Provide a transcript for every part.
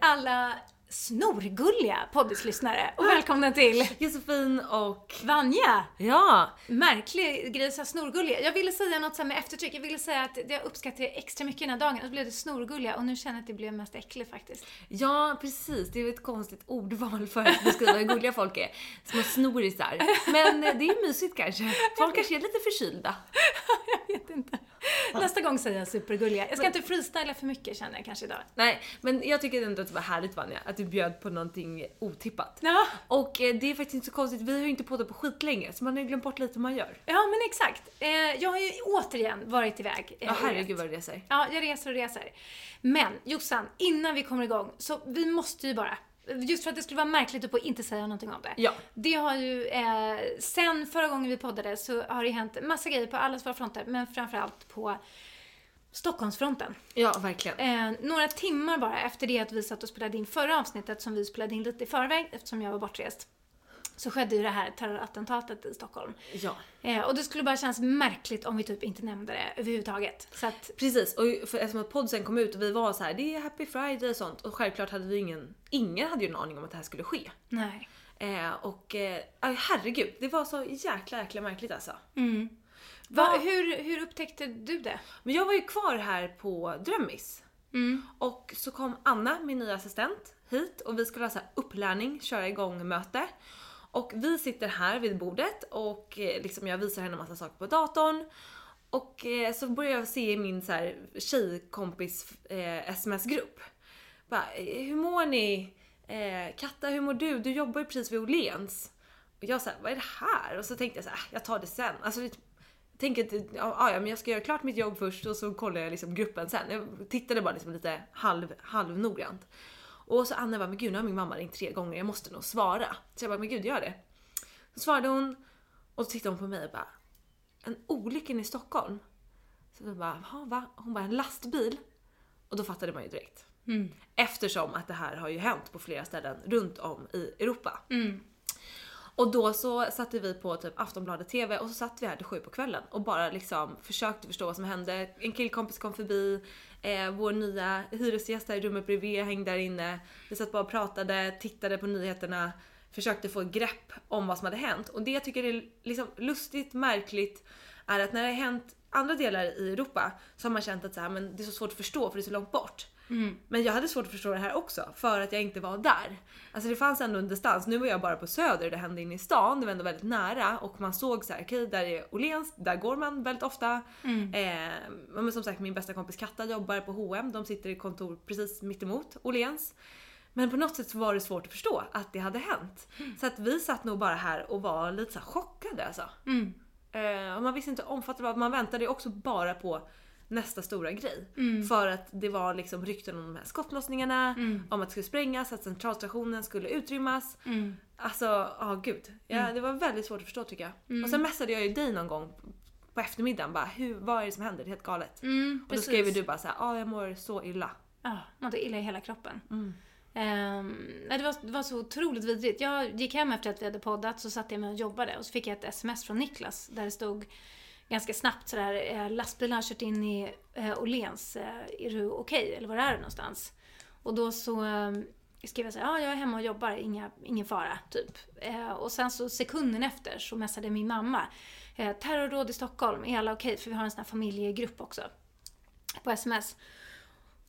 Alla snorgulliga poddislyssnare och välkomna till Josefin och... Vanja! Ja! Märklig grej här snorgulliga. Jag ville säga något så med eftertryck. Jag ville säga att jag uppskattar det extra mycket den här dagen. Och så blev det snorgulliga och nu känner jag att det blev mest äcklig faktiskt. Ja, precis. Det är ju ett konstigt ordval för att beskriva hur gulliga folk är. Små snorisar. Men eh, det är mysigt kanske. Folk kanske är lite förkylda. jag vet inte. Nästa gång säger jag supergulliga. Jag ska inte freestyla för mycket känner jag kanske idag. Nej, men jag tycker ändå att det var härligt Vanja, att du bjöd på någonting otippat. Ja, Och eh, det är faktiskt inte så konstigt, vi har ju inte poddat på skitlänge så man har ju glömt bort lite hur man gör. ja men exakt. Eh, jag har ju återigen varit iväg. eh, Ja, herregud vad du reser. Ja, jag reser och reser. Men Jossan, innan vi kommer igång, så vi måste ju bara Just för att det skulle vara märkligt att inte säga någonting om det. Ja. Det har ju, eh, sen förra gången vi poddade så har det hänt massa grejer på alla våra fronter, men framförallt på Stockholmsfronten. Ja, verkligen. Eh, några timmar bara efter det att vi satt och spelade in förra avsnittet som vi spelade in lite i förväg eftersom jag var bortrest. Så skedde ju det här terrorattentatet i Stockholm. Ja. Eh, och det skulle bara kännas märkligt om vi typ inte nämnde det överhuvudtaget. Så att, Precis, och för, eftersom att podden kom ut och vi var så här, det är happy friday och sånt och självklart hade vi ingen, ingen hade ju en aning om att det här skulle ske. nej. Eh, och eh, herregud, det var så jäkla jäkla märkligt alltså. Va, hur, hur upptäckte du det? Men jag var ju kvar här på Drömmis. Och så kom Anna, min nya assistent, hit och vi skulle ha så här upplärning, köra igång möte. Och vi sitter här vid bordet och eh, liksom jag visar henne massa saker på datorn. Och eh, så börjar jag se i min så här tjejkompis eh, sms-grupp. Bara, eh, hur mår ni? Eh, Katta, hur mår du? Du jobbar ju precis vid Åhléns. Och jag såhär, vad är det här? Och så tänkte jag så här, ah, jag tar det sen. Alltså, jag tänker att ja, ah, ja, men jag ska göra klart mitt jobb först och så kollar jag liksom gruppen sen. Jag tittade bara liksom lite halv, halvnoggrant. Och så Anna bara, men gud nu har min mamma ringt tre gånger, jag måste nog svara. Så jag bara, men gud gör det. Så svarade hon och så tittade hon på mig och bara, en olycka i Stockholm? Så jag bara, "Jaha, va? Hon bara, en lastbil? Och då fattade man ju direkt. Eftersom att det här har ju hänt på flera ställen runt om i Europa. Och då så satte vi på typ Aftonbladet TV och så satt vi här till sju på kvällen och bara liksom försökte förstå vad som hände. En killkompis kom förbi, eh, vår nya hyresgäst här i rummet bredvid hängde där inne. Vi satt bara och pratade, tittade på nyheterna, försökte få grepp om vad som hade hänt. Och det jag tycker är liksom lustigt, märkligt är att när det har hänt andra delar i Europa så har man känt att så här, men det är så svårt att förstå för det är så långt bort. Men jag hade svårt att förstå det här också för att jag inte var där. Alltså det fanns ändå en distans. Nu var jag bara på söder, det hände inne i stan, det var ändå väldigt nära och man såg så här, okej där är Åhléns, där går man väldigt ofta. Eh, men som sagt min bästa kompis Katta jobbar på H&M, de sitter i kontor precis mitt emot Åhléns. Men på något sätt så var det svårt att förstå att det hade hänt. Så att vi satt nog bara här och var lite så chockade alltså. Eh, och man visste inte omfattande vad man väntade också bara på nästa stora grej. För att det var liksom rykten om de här skottlossningarna, om att det skulle sprängas, att centralstationen skulle utrymmas. Alltså, ja gud. Ja, Det var väldigt svårt att förstå tycker jag. Och sen messade jag ju dig någon gång på eftermiddagen bara, Hur, vad är det som händer? Det är helt galet. Mm, och då skrev du bara såhär, ja jag mår så illa. Ja, mådde illa i hela kroppen. Nej, det, var, det var så otroligt vidrigt. Jag gick hem efter att vi hade poddat, så satt jag mig och jobbade och så fick jag ett sms från Niklas där det stod ganska snabbt sådär, eh, lastbilen har kört in i eh, Åhléns, eh, är du okej? Eller var är du någonstans? Och då så eh, skrev jag såhär, ja jag är hemma och jobbar, inga, ingen fara, typ. Eh, och sen så sekunden efter så messade min mamma, eh, terrorråd i Stockholm, är alla okej? För vi har en sån här familjegrupp också. På sms.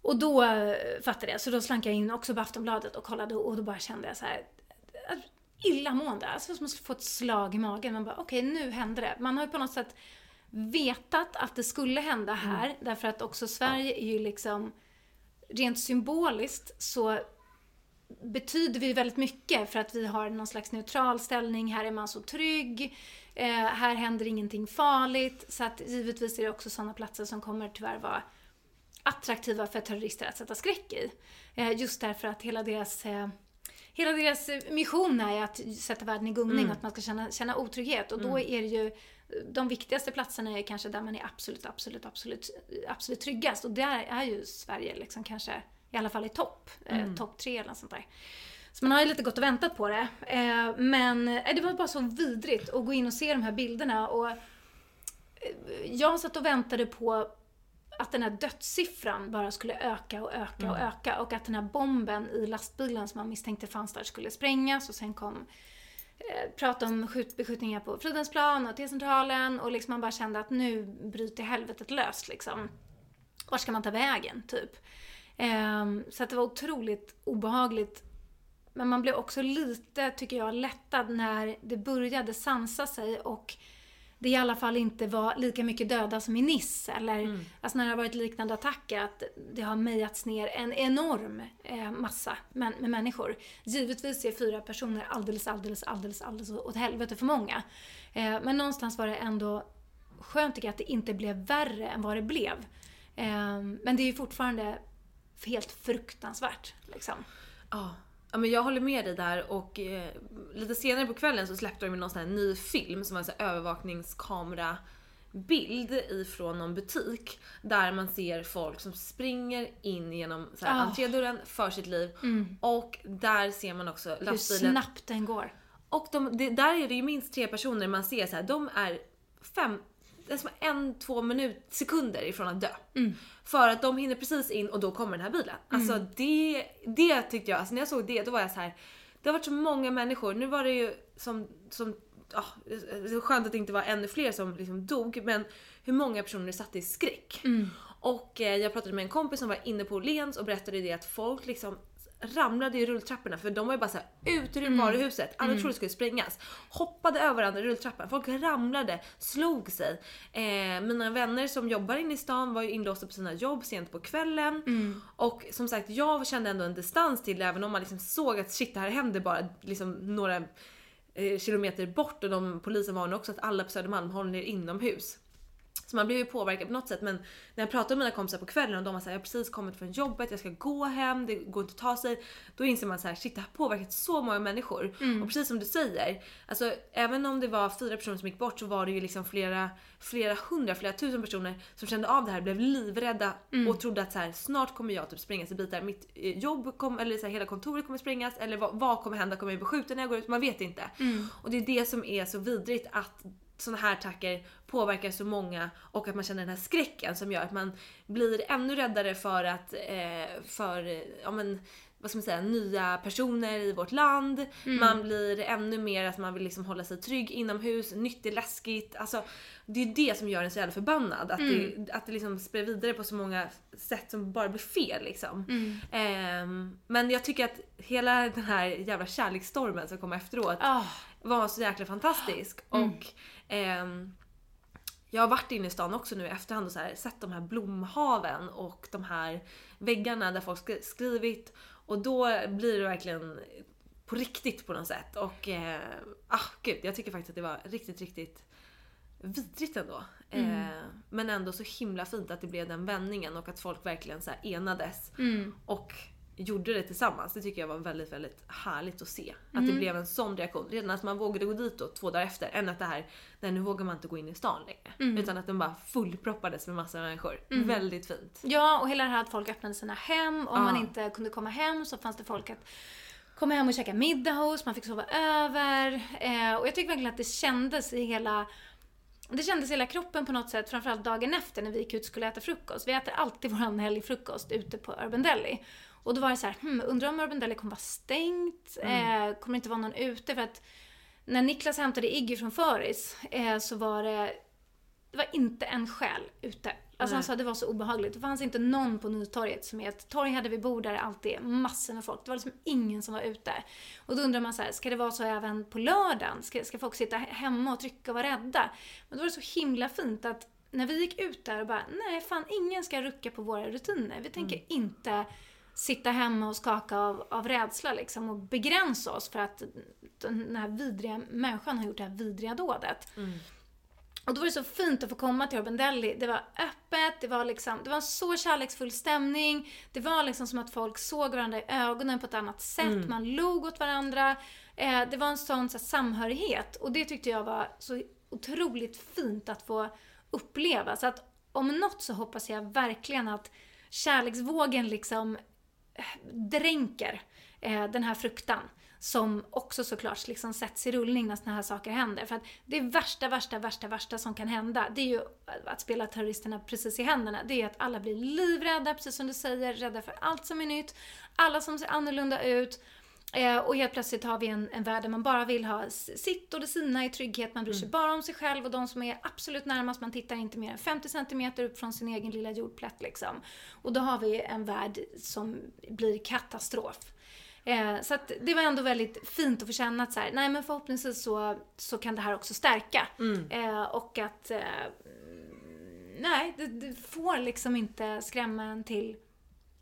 Och då eh, fattade jag, så då slank jag in också på Aftonbladet och kollade och då bara kände jag så här illamående. Alltså som att få ett slag i magen. Man bara, okej nu hände det. Man har ju på något sätt vetat att det skulle hända här, därför att också Sverige är ju liksom rent symboliskt så betyder vi väldigt mycket för att vi har någon slags neutral ställning. Här är man så trygg. Eh, här händer ingenting farligt. Så att givetvis är det också sådana platser som kommer tyvärr vara attraktiva för terrorister att sätta skräck i. Eh, just därför att hela deras, eh, hela deras mission är att sätta världen i gungning och att man ska känna, känna otrygghet. Och då är det ju de viktigaste platserna är kanske där man är absolut, absolut, absolut, absolut tryggast. Och där är ju Sverige liksom kanske i alla fall i topp. Eh, topp tre eller något sånt där. Så man har ju lite gått och väntat på det. Eh, men eh, det var bara så vidrigt att gå in och se de här bilderna. Och, eh, jag satt och väntade på att den här dödssiffran bara skulle öka och öka och öka. Och att den här bomben i lastbilen som man misstänkte fanns där skulle sprängas. Och sen kom Eh, prata om skjut, beskjutningar på Fridhemsplan och T-centralen. Och liksom man bara kände att nu bryter helvetet löst liksom. Var ska man ta vägen, typ? Ehm, så att det var otroligt obehagligt. Men man blev också lite, tycker jag, lättad när det började sansa sig och det i alla fall inte var lika mycket döda som i Nice. Eller alltså när det har varit liknande attacker, att det har mejats ner en enorm eh, massa med, med människor. Givetvis är fyra personer alldeles, alldeles, alldeles, alldeles åt helvete för många. Eh, men någonstans var det ändå skönt tycker jag att det inte blev värre än vad det blev. Eh, men det är ju fortfarande helt fruktansvärt. Liksom. Ja. Ja men jag håller med dig där och eh, lite senare på kvällen så släppte de någon sån här ny film som var en sån övervakningskamera bild ifrån någon butik där man ser folk som springer in genom så här, Ah. entrédörren för sitt liv och där ser man också Hur lastbilen. snabbt den går. Och de, det, där är det ju minst tre personer man ser så här, de är fem, det är som en, två minut, sekunder ifrån att dö. För att de hinner precis in och då kommer den här bilen. Alltså det, det tyckte jag, alltså när jag såg det då var jag så här. det har varit så många människor, nu var det ju som, som ja, det är skönt att det inte var ännu fler som liksom dog men hur många personer satt i skräck. Och eh, jag pratade med en kompis som var inne på Åhléns och berättade det att folk liksom ramlade i rulltrapporna för de var ju bara såhär ut ur varuhuset, alla trodde det skulle sprängas. Hoppade över varandra i rulltrappan, folk ramlade, slog sig. Eh, mina vänner som jobbar inne i stan var ju inlåsta på sina jobb sent på kvällen. Och som sagt, jag kände ändå en distans till det även om man liksom såg att shit det här händer bara liksom några eh, kilometer bort och de, polisen varnade också att alla på Södermalm håller er inomhus. Så man blev ju påverkad på något sätt men när jag pratade med mina kompisar på kvällen och de var såhär jag har precis kommit från jobbet, jag ska gå hem, det går inte att ta sig. Då inser man såhär shit det har påverkat så många människor. Och precis som du säger, alltså även om det var fyra personer som gick bort så var det ju liksom flera, flera hundra, flera tusen personer som kände av det här, blev livrädda och trodde att så här, snart kommer jag typ sprängas i bitar. Mitt eh, jobb kom, eller så här, hela kontoret kommer sprängas eller vad, vad kommer hända? Kommer jag bli skjuten när jag går ut? Man vet inte. Och det är det som är så vidrigt att sådana här attacker påverkar så många och att man känner den här skräcken som gör att man blir ännu räddare för att, eh, för, eh, ja men vad ska man säga, nya personer i vårt land. Man blir ännu mer att man vill liksom hålla sig trygg inomhus, nytt är läskigt. Alltså, det är det som gör en så jävla förbannad. Att det, att det liksom spred vidare på så många sätt som bara blir fel liksom. Ehm, men jag tycker att hela den här jävla kärleksstormen som kom efteråt Ah. var så jäkla fantastisk. Och ehm, jag har varit inne i stan också nu i efterhand och så här, sett de här blomhaven och de här väggarna där folk skri- skrivit. Och då blir det verkligen på riktigt på något sätt. Och eh, ah, gud, jag tycker faktiskt att det var riktigt, riktigt vidrigt ändå. Eh, men ändå så himla fint att det blev den vändningen och att folk verkligen så enades. Och gjorde det tillsammans. Det tycker jag var väldigt, väldigt härligt att se. Att det blev en sån reaktion. Redan att man vågade gå dit då två dagar efter. Än att det här, nej nu vågar man inte gå in i stan längre. Utan att den bara fullproppades med massa människor. Väldigt fint. Ja, och hela det här att folk öppnade sina hem. Om man inte kunde komma hem så fanns det folk att komma hem och käka middag hos. Man fick sova över. Eh, och jag tycker verkligen att det kändes i hela det kändes i hela kroppen på något sätt, framförallt dagen efter när vi gick ut och skulle äta frukost. Vi äter alltid vår helgfrukost ute på Urban Deli. Och då var det så här, hmm, undrar om Urban Deli kommer vara stängt? Eh, kommer det inte vara någon ute? För att när Niklas hämtade Iggy från Föris eh, så var det, det var inte en själ ute. Alltså han sa att det var så obehagligt. Det fanns inte någon på Nytorget som är ett torg hade vi bor där alltid är massor med folk. Det var liksom ingen som var ute. Och då undrar man så här, ska det vara så även på lördagen? Ska, ska folk sitta hemma och trycka och vara rädda? Men då var det så himla fint att när vi gick ut där och bara, nej fan ingen ska rucka på våra rutiner. Vi tänker inte sitta hemma och skaka av, av rädsla liksom och begränsa oss för att den här vidriga människan har gjort det här vidriga dådet. Och då var det så fint att få komma till Urban Deli. Det var öppet, det var, liksom, det var en så kärleksfull stämning. Det var liksom som att folk såg varandra i ögonen på ett annat sätt. Man log åt varandra. Eh, det var en sån så här, samhörighet. Och det tyckte jag var så otroligt fint att få uppleva. Så att om något så hoppas jag verkligen att kärleksvågen liksom dränker eh, den här fruktan som också såklart liksom sätts i rullning när såna här saker händer. För att det värsta, värsta, värsta, värsta som kan hända, det är ju att spela terroristerna precis i händerna. Det är att alla blir livrädda, precis som du säger, rädda för allt som är nytt, alla som ser annorlunda ut. Eh, och helt plötsligt har vi en, en värld där man bara vill ha sitt och det sina i trygghet. Man bryr sig bara om sig själv och de som är absolut närmast. Man tittar inte mer än 50 centimeter upp från sin egen lilla jordplätt liksom. Och då har vi en värld som blir katastrof. Eh, så att det var ändå väldigt fint att få känna att så här, nej men förhoppningsvis så, så kan det här också stärka. Eh, och att, eh, nej, det, det får liksom inte skrämma en till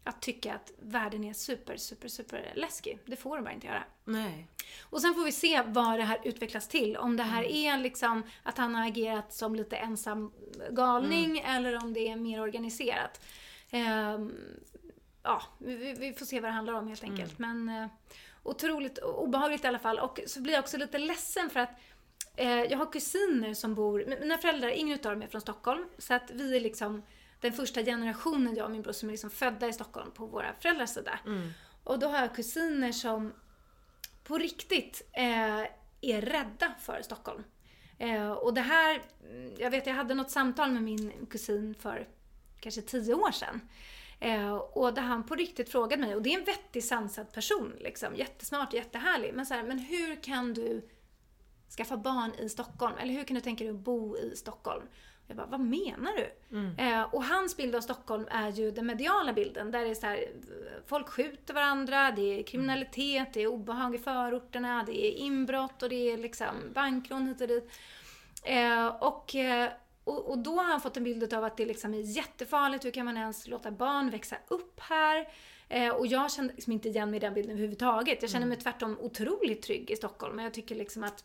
att tycka att världen är super, super, super läskig. Det får den bara inte göra. Nej. Och sen får vi se vad det här utvecklas till. Om det här är liksom att han har agerat som lite ensam galning eller om det är mer organiserat. Ehm, ja, vi, vi- får se vad det handlar om helt enkelt. Men eh, otroligt obehagligt i alla fall. Och så blir jag också lite ledsen för att eh, jag har kusiner som bor, mina föräldrar, ingen utav dem är från Stockholm. Så att vi är liksom den första generationen, jag och min bror, som är liksom födda i Stockholm på våra föräldrars sida. Och då har jag kusiner som på riktigt eh, är rädda för Stockholm. Eh, och det här, mm, jag vet jag hade något samtal med min kusin för kanske tio år sedan. Eh, och där han på riktigt frågade mig, och det är en vettig sansad person, liksom, jättesmart, jättehärlig. Men så här, men hur kan du skaffa barn i Stockholm? Eller hur kan du tänka dig att bo i Stockholm? Jag bara, vad menar du? Eh, och hans bild av Stockholm är ju den mediala bilden. Där det är så här, folk skjuter varandra, det är kriminalitet, det är obehag i förorterna, det är inbrott och det är liksom bankrån hit och dit. Eh, och, eh, och, och då har han fått en bild av att det liksom är jättefarligt, hur kan man ens låta barn växa upp här? Eh, och jag kände liksom inte igen mig i den bilden överhuvudtaget. Jag känner mig tvärtom otroligt trygg i Stockholm. Men jag tycker liksom att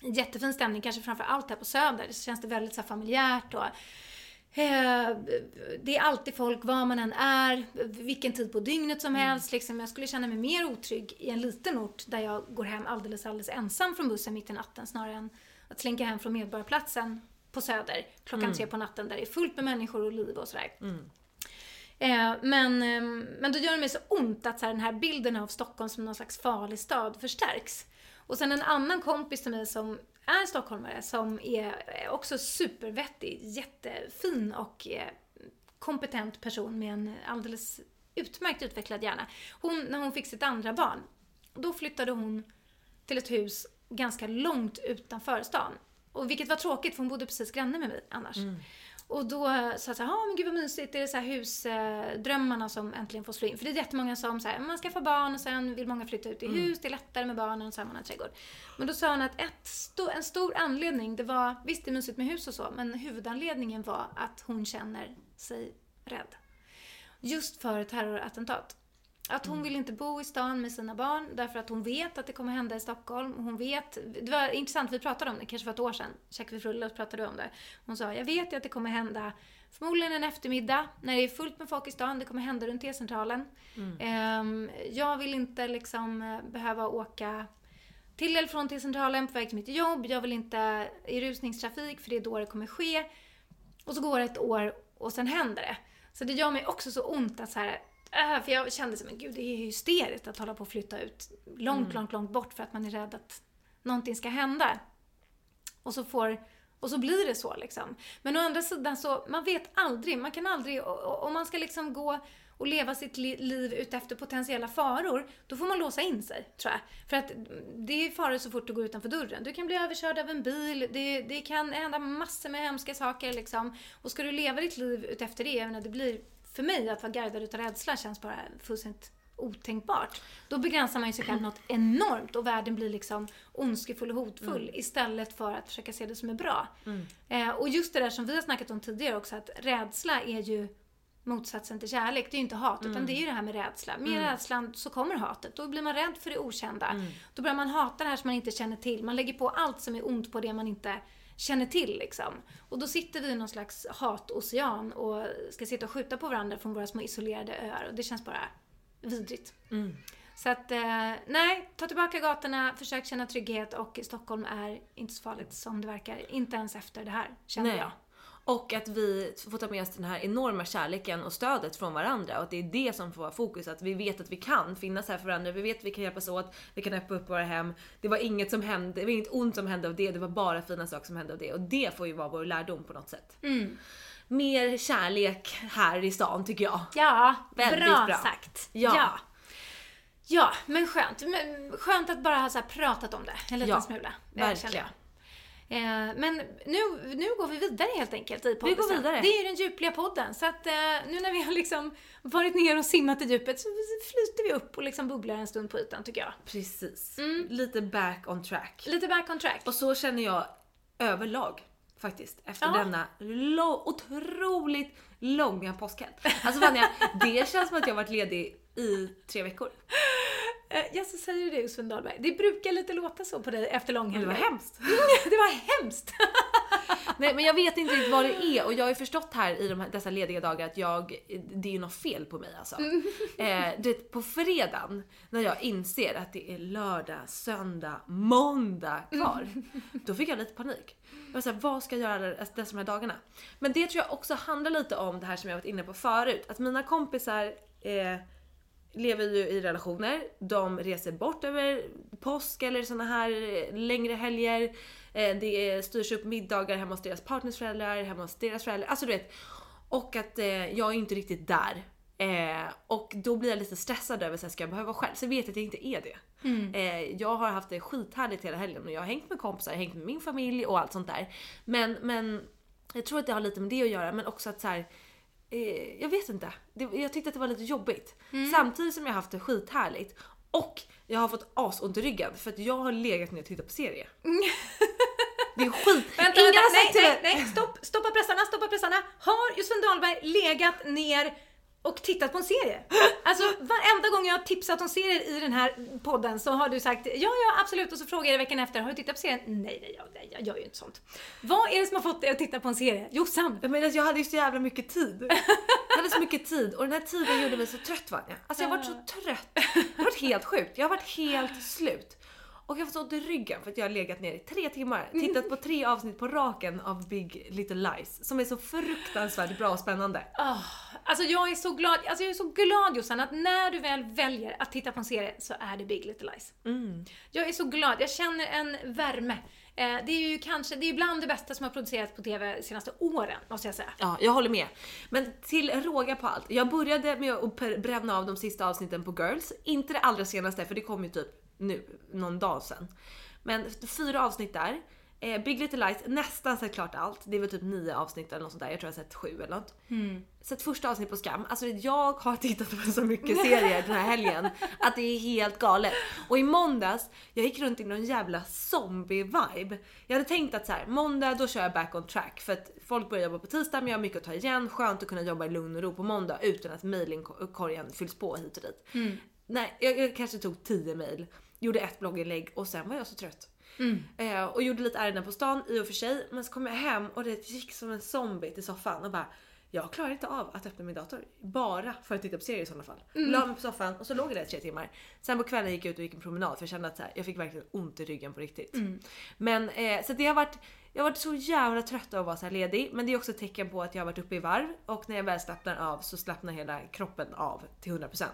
jättefin stämning, kanske framför allt här på Söder. Så känns det väldigt så familjärt och eh, det är alltid folk var man än är, vilken tid på dygnet som helst. Liksom. Jag skulle känna mig mer otrygg i en liten ort där jag går hem alldeles, alldeles ensam från bussen mitt i natten snarare än att slinka hem från Medborgarplatsen på Söder klockan tre på natten där det är fullt med människor och liv och sådär. Eh, men, eh, men då gör det mig så ont att så här, den här bilden av Stockholm som någon slags farlig stad förstärks. Och sen en annan kompis till mig som är stockholmare som är också supervettig, jättefin och eh, kompetent person med en alldeles utmärkt utvecklad hjärna. Hon, när hon fick sitt andra barn, då flyttade hon till ett hus ganska långt utanför stan. Och vilket var tråkigt för hon bodde precis granne med mig annars. Mm. Och då sa jag så här, ja men gud vad mysigt, det är så här husdrömmarna som äntligen får slå in. För det är jättemånga som säger, man ska få barn och sen vill många flytta ut i hus, det är lättare med barnen och så har man en trädgård. Men då sa hon att ett sto- en stor anledning, det var, visst det är mysigt med hus och så, men huvudanledningen var att hon känner sig rädd. Just för terrorattentat. Att hon vill inte bo i stan med sina barn därför att hon vet att det kommer hända i Stockholm. Hon vet, det var intressant, vi pratade om det kanske för ett år sedan, käkade vi frulle och pratade om det. Hon sa, jag vet ju att det kommer hända förmodligen en eftermiddag när det är fullt med folk i stan, det kommer hända runt T-centralen. Ehm, jag vill inte liksom eh, behöva åka till eller från T-centralen på väg till mitt jobb. Jag vill inte i rusningstrafik för det är då det kommer ske. Och så går det ett år och sen händer det. Så det gör mig också så ont att så här, äh, för jag kände så men gud det är hysteriskt att hålla på och flytta ut långt, långt, långt bort för att man är rädd att någonting ska hända. Och så får och så blir det så liksom. Men å andra sidan så, man vet aldrig, man kan aldrig, om man ska liksom gå och leva sitt li- liv utefter potentiella faror, då får man låsa in sig, tror jag. För att det är faror så fort du går utanför dörren. Du kan bli överkörd av en bil, det, det kan hända massor med hemska saker liksom. Och ska du leva ditt liv utefter det, jag menar, det blir, för mig att vara guidad utav rädsla känns bara fullständigt otänkbart. Då begränsar man ju sig själv något enormt och världen blir liksom ondskefull och hotfull istället för att försöka se det som är bra. Eh, och just det där som vi har snackat om tidigare också, att rädsla är ju motsatsen till kärlek. Det är ju inte hat, utan det är ju det här med rädsla. Med rädslan så kommer hatet. Då blir man rädd för det okända. Då börjar man hata det här som man inte känner till. Man lägger på allt som är ont på det man inte känner till liksom. Och då sitter vi i någon slags hatocean och ska sitta och skjuta på varandra från våra små isolerade öar. Och det känns bara vidrigt. Så att, eh, nej, ta tillbaka gatorna, försök känna trygghet och Stockholm är inte så farligt som det verkar. Inte ens efter det här, känner Nej. jag. Och att vi får ta med oss den här enorma kärleken och stödet från varandra och att det är det som får vara fokus. Att vi vet att vi kan finnas här för varandra, vi vet att vi kan hjälpas åt, vi kan öppna upp våra hem. Det var inget som hände, det var inget ont som hände av det, det var bara fina saker som hände av det. Och det får ju vara vår lärdom på något sätt. Mm. Mer kärlek här i stan tycker jag. Ja, Väldigt bra, bra. sagt. Ja. ja. Ja, men skönt. Men skönt att bara ha så pratat om det en liten Ja, smula. Verkligen. Eh, men nu, nu går vi vidare helt enkelt i podden. går vidare. Det är ju den djupliga podden. Så att eh, nu när vi har liksom varit ner och simmat i djupet så flyter vi upp och liksom bubblar en stund på ytan tycker jag. Precis. Mm. Lite back on track. Lite back on track. Och så känner jag överlag faktiskt efter Ja. denna lo- otroligt långa påskhelg. Alltså Vanja, det känns som att jag varit ledig i tre veckor. Eh, ja, så säger du Sven Dahlberg. Det brukar lite låta så på dig efter Det långhelger. var hemskt. det var hemskt. Nej men jag vet inte riktigt vad det är och jag har ju förstått här i de här, dessa lediga dagar att jag, det är ju något fel på mig alltså. Eh, du vet på fredagen när jag inser att det är lördag, söndag, måndag kvar. Då fick jag lite panik. Jag var såhär, vad ska jag göra dessa de här dagarna? Men det tror jag också handlar lite om det här som jag varit inne på förut. Att mina kompisar eh, lever ju i relationer, de reser bort över påsk eller såna här eh, längre helger. Eh, Det styrs upp middagar hemma hos deras partners föräldrar, hemma hos deras föräldrar. Alltså du vet. Och att eh, jag är inte riktigt där. Och då blir jag lite stressad över här, ska jag behöva vara själv? Så vet jag att jag inte är det. Eh, jag har haft det skithärligt hela helgen och jag har hängt med kompisar, hängt med min familj och allt sånt där. Men, men jag tror att det har lite med det att göra men också att så här, eh, jag vet inte. Det, jag tyckte att det var lite jobbigt. Samtidigt som jag har haft det skithärligt. Och jag har fått asont i ryggen för att jag har legat ner och tittat på serie. Det är skit. Vänta, Ingen vänta, nej, nej, nej, stopp, stoppa pressarna, stoppa pressarna. Har Josefin Dahlberg legat ner och tittat på en serie? Alltså varenda gång jag har tipsat om serier i den här podden så har du sagt ja, ja absolut och så frågar jag dig veckan efter, har du tittat på serien? Nej, nej, jag, nej, jag gör ju inte sånt. Vad är det som har fått dig att titta på en serie? Jossan! Jag menar, jag hade ju så jävla mycket tid. Jag hade så mycket tid och den här tiden gjorde mig så trött Vanja. Alltså jag har varit så trött. Jag har varit helt sjukt. Jag har varit helt slut. Och jag har fått ont i ryggen för att jag har legat ner i tre timmar, tittat på tre avsnitt på raken av Big Little Lies som är så fruktansvärt bra och spännande. Ah, alltså jag är så glad, alltså jag är så glad Jossan att när du väl väljer att titta på en serie så är det Big Little Lies. Jag är så glad, jag känner en värme. Eh, det är ju kanske, det är bland det bästa som har producerats på TV de senaste åren, måste jag säga. Ja, jag håller med. Men till råga på allt. Jag började med att bränna av de sista avsnitten på Girls. Inte det allra senaste för det kom ju typ nu, någon dag sedan. Men fyra avsnitt där. Eh, Big Little Lies, nästan sett klart allt. Det är väl typ nio avsnitt eller något sånt där. Jag tror jag har sett sju eller något. Sett första avsnittet på Skam. Alltså jag har tittat på så mycket serier den här helgen att det är helt galet. Och i måndags, jag gick runt i någon jävla zombie-vibe. Jag hade tänkt att så här, måndag då kör jag back on track för att folk börjar jobba på tisdag men jag har mycket att ta igen. Skönt att kunna jobba i lugn och ro på måndag utan att mailinkorgen fylls på hit och dit. Nej, jag, jag kanske tog 10 mail, gjorde ett blogginlägg och sen var jag så trött. Eh, och gjorde lite ärenden på stan i och för sig. Men så kom jag hem och det gick som en zombie till soffan och bara jag klarar inte av att öppna min dator. Bara för att titta på serier i sådana fall. La mig på soffan och så låg jag där i tre timmar. Sen på kvällen gick jag ut och gick en promenad för jag kände att här, jag fick verkligen ont i ryggen på riktigt. Men eh, så det har varit jag har varit så jävla trött av att vara så ledig men det är också ett tecken på att jag har varit uppe i varv och när jag väl slappnar av så slappnar hela kroppen av till 100%.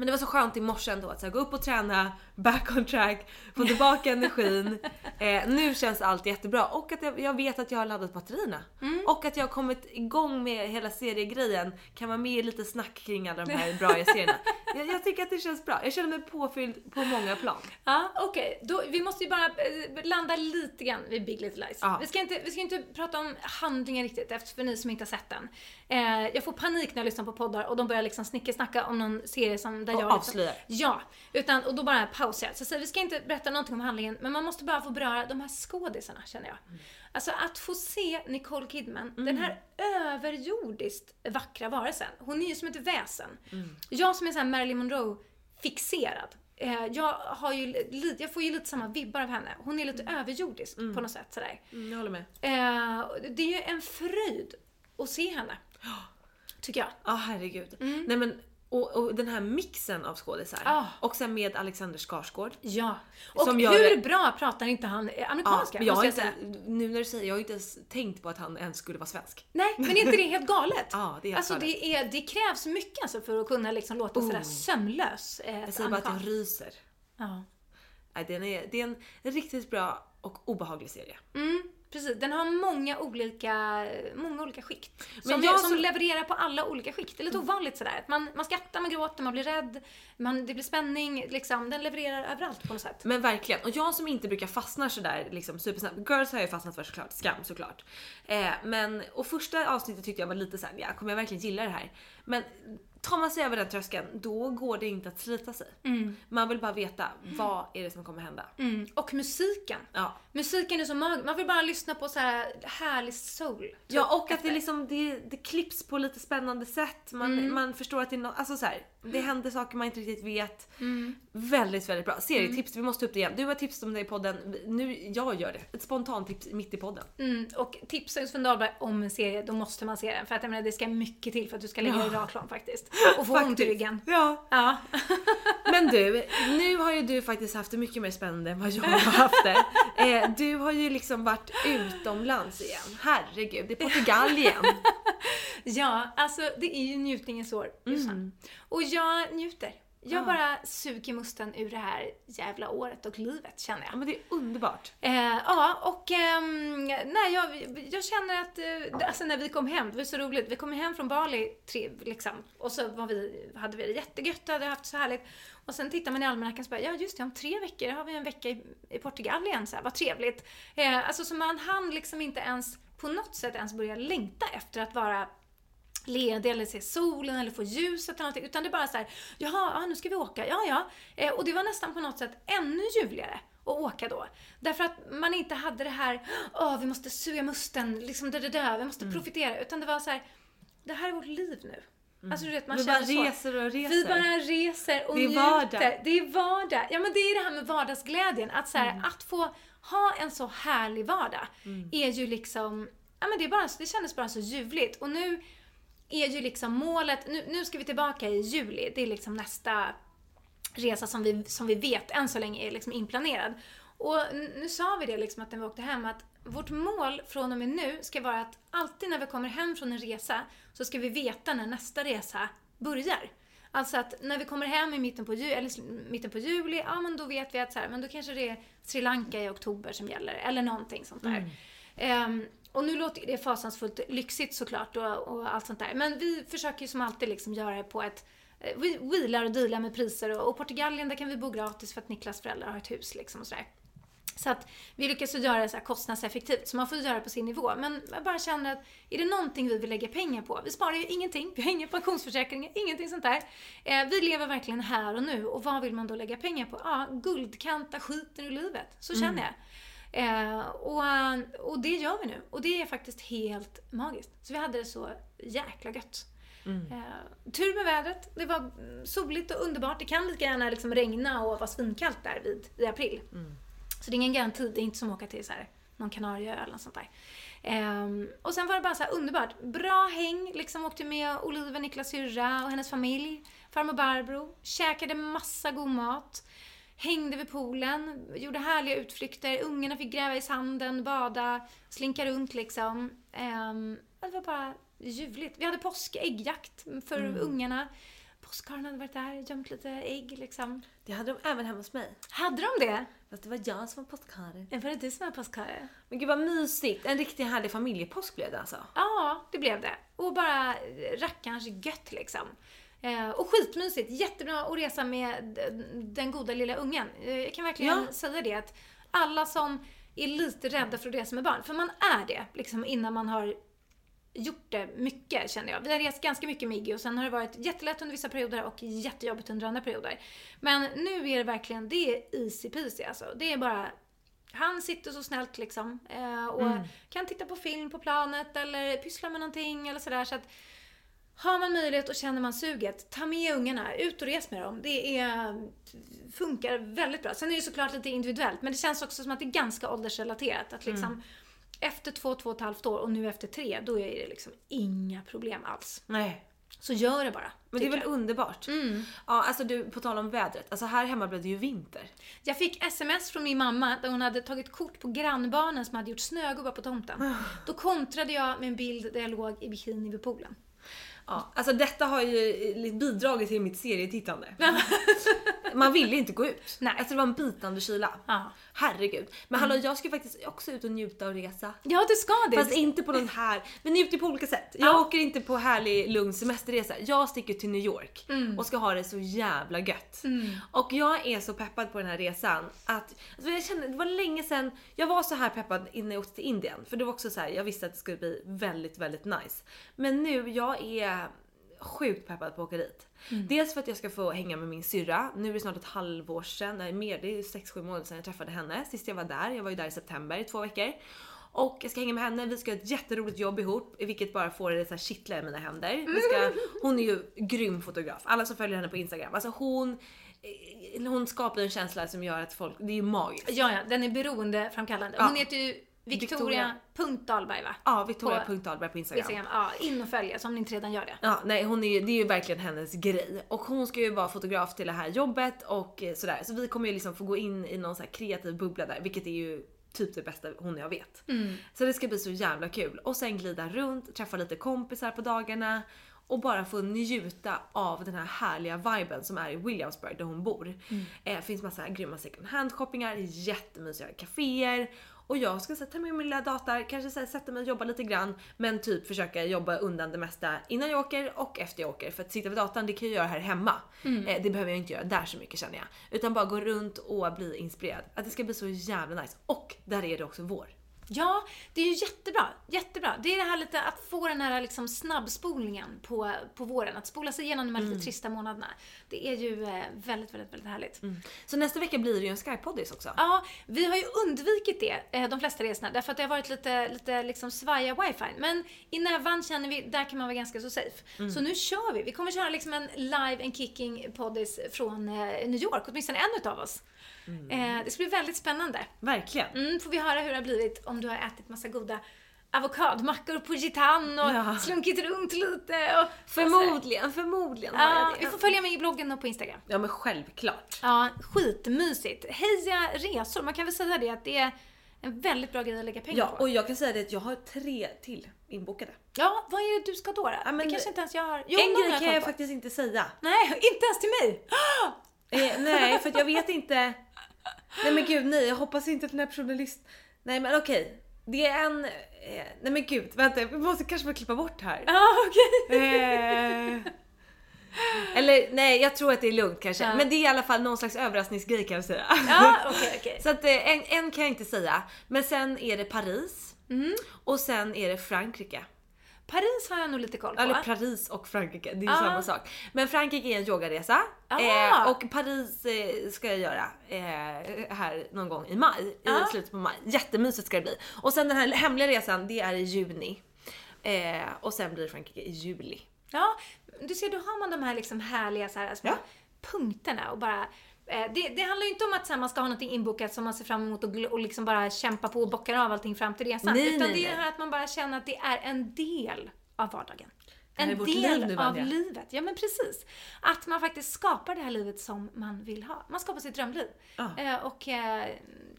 Men det var så skönt i morse ändå att så här, gå upp och träna, back on track, få tillbaka energin. Eh, nu känns allt jättebra och att jag, jag vet att jag har laddat batterierna. Och att jag har kommit igång med hela seriegrejen, kan vara med i lite snack kring alla de här bra serierna. Jag, jag tycker att det känns bra. Jag känner mig påfylld på många plan. Ja, okej. Då- Vi måste ju bara eh, landa lite grann vid Big Little Lies. Ja. Vi, ska inte, vi ska inte prata om handlingen riktigt, efter för ni som inte har sett den. Eh, jag får panik när jag lyssnar på poddar och de börjar liksom snickesnacka om någon serie som där Och jag... avslöjar. Liksom, ja, utan, och då bara pausar jag. Så säger, vi ska inte berätta någonting om handlingen, men man måste bara få beröra de här skådisarna, känner jag. Alltså att få se Nicole Kidman, den här överjordiskt vackra varelsen. Hon är ju som ett väsen. Jag som är såhär Marilyn Monroe fixerad. Eh, jag, har ju, li- jag får ju lite samma vibbar av henne. Hon är lite överjordisk på något sätt sådär. Mm, jag håller med. Eh, det är ju en fröjd att se henne. Tycker jag. Ja herregud. Nej men och, och den här mixen av skådisar. Ah. Och sen med Alexander Skarsgård. Ja. Och gör hur det- bra pratar inte han eh, amerikanska? men jag har inte, nu när du säger jag har inte ens tänkt på att han ens skulle vara svensk. Nej, men är inte det helt galet? Ja, det är helt alltså, galet. Det, är, det krävs mycket alltså, för att kunna liksom låta sådär sömlös. Eh, Jag säger bara att jag ryser. Ja. Nej, den är, det är en riktigt bra och obehaglig serie. Mm, precis. Den har många olika, många olika skikt. Som, Men jag som som- levererar på alla olika skikt. Det är lite ovanligt sådär. Att Man, man skrattar, man gråter, man blir rädd, man, det blir spänning. Liksom. Den levererar överallt på något sätt. Men verkligen. Och jag som inte brukar fastna sådär liksom supersnabbt. Girls har jag ju fastnat för såklart. Skam såklart. Eh, men, och första avsnittet tyckte jag var lite såhär, ja kommer jag verkligen gilla det här? Men tar man sig över den tröskeln, då går det inte att slita sig. Man vill bara veta, vad är det som kommer hända? Mm. Och musiken. Ja. Musiken är så magisk. Man vill bara lyssna på så här härlig soul. typ. Ja och att det liksom det, det klipps på lite spännande sätt. Man, man förstår att det är no- alltså så här, det händer saker man inte riktigt vet. Väldigt väldigt bra. Serietips, vi måste upp det igen. Du har tipsat om det i podden, nu jag gör det. Ett spontant tips mitt i podden. Mm, och tipsar Sven Dahlberg om en serie, då måste man se den. För att jag menar, det ska mycket till för att du ska ligga i raklång faktiskt. Och få ont i ryggen. Ja. Ja. Men du, nu har ju du faktiskt haft det mycket mer spännande än vad jag har haft det. Eh, du har ju liksom varit utomlands igen. Herregud, det är Portugal igen. ja, alltså det är ju njutningens år, Jossan. Och jag njuter. Jag bara suger musten ur det här jävla året och livet känner Ja jag. men det är underbart. Eh, ja, och ehm, nej, jag, jag känner att eh, alltså när vi kom hem, det var så roligt. Vi kom hem från Bali tre, liksom, och så var vi, hade vi det jättegött och hade haft så härligt. Och sen tittar man i almanackan och bara, ja just det, om tre veckor har vi en vecka i, i Portugal igen. Så här, vad trevligt. Eh, alltså så man hann liksom inte ens på något sätt ens börja längta efter att vara ledig eller se solen eller få ljuset eller någonting. Utan det är bara så här, jaha, ja, nu ska vi åka, ja ja. Eh, och det var nästan på något sätt ännu ljuvligare att åka då. Därför att man inte hade det här, åh vi måste suga musten, liksom det, det, vi måste profitera. Utan det var så här, det här är vårt liv nu. Alltså du vet, man Vi bara reser och reser. Vi bara reser och Det är njuter. vardag. Det är vardag. Ja men det är det här med vardagsglädjen. Att, så här, Mm. att få ha en så härlig vardag är ju liksom, ja men det, är bara, det kändes bara så ljuvligt. Och nu är ju liksom målet, nu, nu ska vi tillbaka i juli, det är liksom nästa resa som vi, som vi vet än så länge är liksom inplanerad. Och nu sa vi det liksom att när vi åkte hem att vårt mål från och med nu ska vara att alltid när vi kommer hem från en resa så ska vi veta när nästa resa börjar. Alltså att när vi kommer hem i mitten på, ju, eller mitten på juli, ja men då vet vi att så här, men då kanske det är Sri Lanka i oktober som gäller, eller någonting sånt där. Ehm, och nu låter det fasansfullt lyxigt såklart och, och allt sånt där. Men vi försöker ju som alltid liksom göra det på ett eh, vi wheelar och dealar med priser och, och Portugalien där kan vi bo gratis för att Niklas föräldrar har ett hus liksom och sådär. Så att vi lyckas ju göra det så här kostnadseffektivt, så man får göra det på sin nivå. Men jag bara känner att är det någonting vi vill lägga pengar på? Vi sparar ju ingenting, vi har inga pensionsförsäkringar, ingenting sånt där. Eh, vi lever verkligen här och nu och vad vill man då lägga pengar på? Ja, guldkanta skiten ur livet. Så känner jag. Eh, och, och det gör vi nu. Och det är faktiskt helt magiskt. Så vi hade det så jäkla gött. Eh, tur med vädret. Det var mm, soligt och underbart. Det kan lika gärna liksom regna och vara svinkallt där vid, i april. Så det är ingen garanti. Det är inte som att åka till så här, någon Kanarieö eller något sånt där. Ehm, och sen var det bara så underbart. Bra häng. Liksom åkte med Oliver, Niklas syrra och hennes familj. Farmor Barbro. Käkade massa god mat. Hängde vid poolen. Gjorde härliga utflykter. Ungarna fick gräva i sanden, bada, slinka runt liksom. Ehm, det var bara ljuvligt. Vi hade påskäggjakt för ungarna. Påskkarlen hade varit där, gömt lite ägg liksom. Det hade de även hemma hos mig. Hade de det? Fast det var jag som var påskkarl. Var det du som var påskkarl? Men gud vad mysigt. En riktigt härlig familjepåsk blev det alltså. Ja, det blev det. Och bara rackarns gött liksom. Eh, och skitmysigt. Jättebra att resa med den goda lilla ungen. Eh, jag kan verkligen Ja. säga det att alla som är lite rädda för att resa med barn, för man är det liksom innan man har gjort det mycket känner jag. Vi har rest ganska mycket med Iggy och sen har det varit jättelätt under vissa perioder och jättejobbigt under andra perioder. Men nu är det verkligen, det är easy peasy alltså. Det är bara han sitter så snällt liksom eh, och kan titta på film på planet eller pyssla med någonting eller sådär. Så att har man möjlighet och känner man suget, ta med ungarna, ut och res med dem. Det är, funkar väldigt bra. Sen är det såklart lite individuellt, men det känns också som att det är ganska åldersrelaterat. Att liksom, Efter två, två och ett halvt år och nu efter tre, då är det liksom inga problem alls. Nej. Så gör det bara. Men det är väl jag. underbart? Ja, alltså du, på tal om vädret. Alltså här hemma blev det ju vinter. Jag fick sms från min mamma där hon hade tagit kort på grannbarnen som hade gjort snögubbar på tomten. Då kontrade jag med en bild där jag låg i bikini vid poolen. Ja, alltså detta har ju lite bidragit till mitt serietittande. Man ville inte gå ut. Nej. Alltså det var en bitande kyla. Ja. Herregud. Men hallå jag ska faktiskt också ut och njuta och resa. Ja, du ska det. Fast inte på den här, vi njuter på olika sätt. Jag Ja. åker inte på härlig lugn semesterresa. Jag sticker till New York Mm. och ska ha det så jävla gött. Och jag är så peppad på den här resan att alltså jag kände, det var länge sedan jag var så här peppad innan jag åkte till Indien. För det var också så här, jag visste att det skulle bli väldigt, väldigt nice. Men nu, jag är sjukt peppad på att åka dit. Dels för att jag ska få hänga med min syrra. Nu är det snart ett halvår sedan, nej mer, det är 6-7 månader sedan jag träffade henne. Sist jag var där, jag var ju där i september i två veckor. Och jag ska hänga med henne, vi ska göra ett jätteroligt jobb ihop vilket bara får det så här kittla i mina händer. Vi ska, hon är ju grym fotograf. Alla som följer henne på Instagram, alltså hon eh, hon skapar en känsla som gör att folk, det är ju magiskt. Ja, ja, den är beroendeframkallande. Ja. Hon heter ju Victoria.Dahlberg va? Ja, Victoria.Dahlberg på På Instagram. Instagram. Ja, in och följa om ni inte redan gör det. Ja, nej hon är ju, det är ju verkligen hennes grej. Och hon ska ju vara fotograf till det här jobbet och eh, sådär. Så vi kommer ju liksom få gå in i någon så här kreativ bubbla där, vilket är ju typ det bästa hon jag vet. Så det ska bli så jävla kul. Och sen glida runt, träffa lite kompisar på dagarna och bara få njuta av den här härliga viben som är i Williamsburg där hon bor. Eh, finns massa grymma second hand shoppingar, jättemysiga kaféer och jag ska så här, ta med min lilla dator, kanske så här, sätta mig och jobba lite grann men typ försöka jobba undan det mesta innan jag åker och efter jag åker. För att sitta vid datorn det kan jag göra här hemma. Eh, det behöver jag inte göra där så mycket känner jag. Utan bara gå runt och bli inspirerad. Att det ska bli så jävla nice. Och där är det också vår. Ja, det är ju jättebra. Jättebra. Det är det här lite att få den här liksom snabbspolningen på, på våren. Att spola sig igenom de här lite trista månaderna. Det är ju eh, väldigt, väldigt, väldigt härligt. Så nästa vecka blir det ju en Skype-poddis också. Ja, vi har ju undvikit det, eh, de flesta resorna, därför att det har varit lite, lite liksom svaja wifi. Men i Nävan känner vi, där kan man vara ganska så safe. Så nu kör vi. Vi kommer köra liksom en live and kicking poddis från eh, New York, åtminstone en utav oss. Eh, det ska bli väldigt spännande. Verkligen. Mm, får vi höra hur det har blivit om du har ätit massa goda avokadmackor på gitan och Ja. slunkit runt lite. Och, Förmodligen, förmodligen har Ja, jag vi det. får följa med i bloggen och på Instagram. Ja men självklart. Ja, skitmysigt. Heja resor. Man kan väl säga det att det är en väldigt bra grej att lägga pengar Ja, på. och jag kan säga det att jag har tre till inbokade. Ja, vad är det du ska då? då? Ja, men det kanske inte ens jag har. Jo, en grej jag kan jag på. faktiskt inte säga. Nej, inte ens till mig. Eh, nej, för jag vet inte. Nej men gud, nej jag hoppas inte att den här personen lyssnar. Nej men okej. Det är en... Eh, nej men gud, vänta vi måste kanske bara klippa bort här. Ja, okej. Eh, Eller nej, jag tror att det är lugnt kanske. Ja. Men det är i alla fall någon slags överraskningsgrej kan jag säga. Ja, okej, okej. Så att eh, en, en kan jag inte säga. Men sen är det Paris. Mm. Och sen är det Frankrike. Paris har jag nog lite koll på. Eller Paris och Frankrike, det är ju Ah. samma sak. Men Frankrike är en yogaresa. Ah. Eh, och Paris eh, ska jag göra eh, här någon gång i maj. Ah. I slutet på maj. Jättemysigt ska det bli. Och sen den här hemliga resan, det är i juni. Eh, och sen blir Frankrike i juli. Ja, du ser, då har man de här liksom härliga så här, små Ja. punkterna och bara det, det handlar ju inte om att här, man ska ha något inbokat som man ser fram emot och, och liksom bara kämpa på och bockar av allting fram till resan. Nej, utan nej, det är nej. att man bara känner att det är en del av vardagen. En del liv av livet. Ja men precis. Att man faktiskt skapar det här livet som man vill ha. Man skapar sitt drömliv. Ja. Eh, och eh,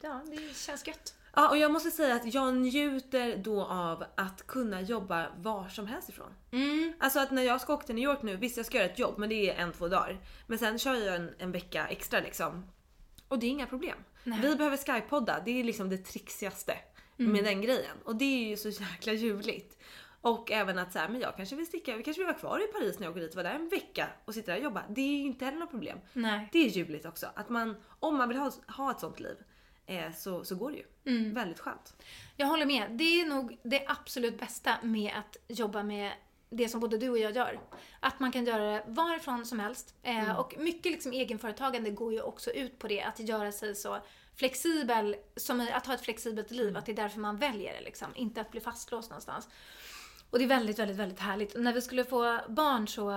ja, det känns gött. Ja, och jag måste säga att jag njuter då av att kunna jobba var som helst ifrån. Mm. Alltså att när jag ska åka till New York nu, visst jag ska göra ett jobb men det är en, två dagar. Men sen kör jag en, en vecka extra liksom. Och det är inga problem. Vi behöver skypodda, det är liksom det trixigaste Mm. med den grejen. Och det är ju så jäkla ljuvligt. Och även att så här, men jag kanske vill sticka, vi kanske vill vara kvar i Paris när jag åker dit, vara där en vecka och sitta där och jobba. Det är ju inte heller något problem. Nej. Det är ljuvligt också. Att man, om man vill ha, ha ett sånt liv, så, så går det ju. Mm. Väldigt skönt. Jag håller med. Det är nog det absolut bästa med att jobba med det som både du och jag gör. Att man kan göra det varifrån som helst. Eh, Och mycket liksom egenföretagande går ju också ut på det, att göra sig så flexibel som att ha ett flexibelt liv, att det är därför man väljer det liksom. Inte att bli fastlåst någonstans. Och det är väldigt, väldigt, väldigt härligt. Och när vi skulle få barn så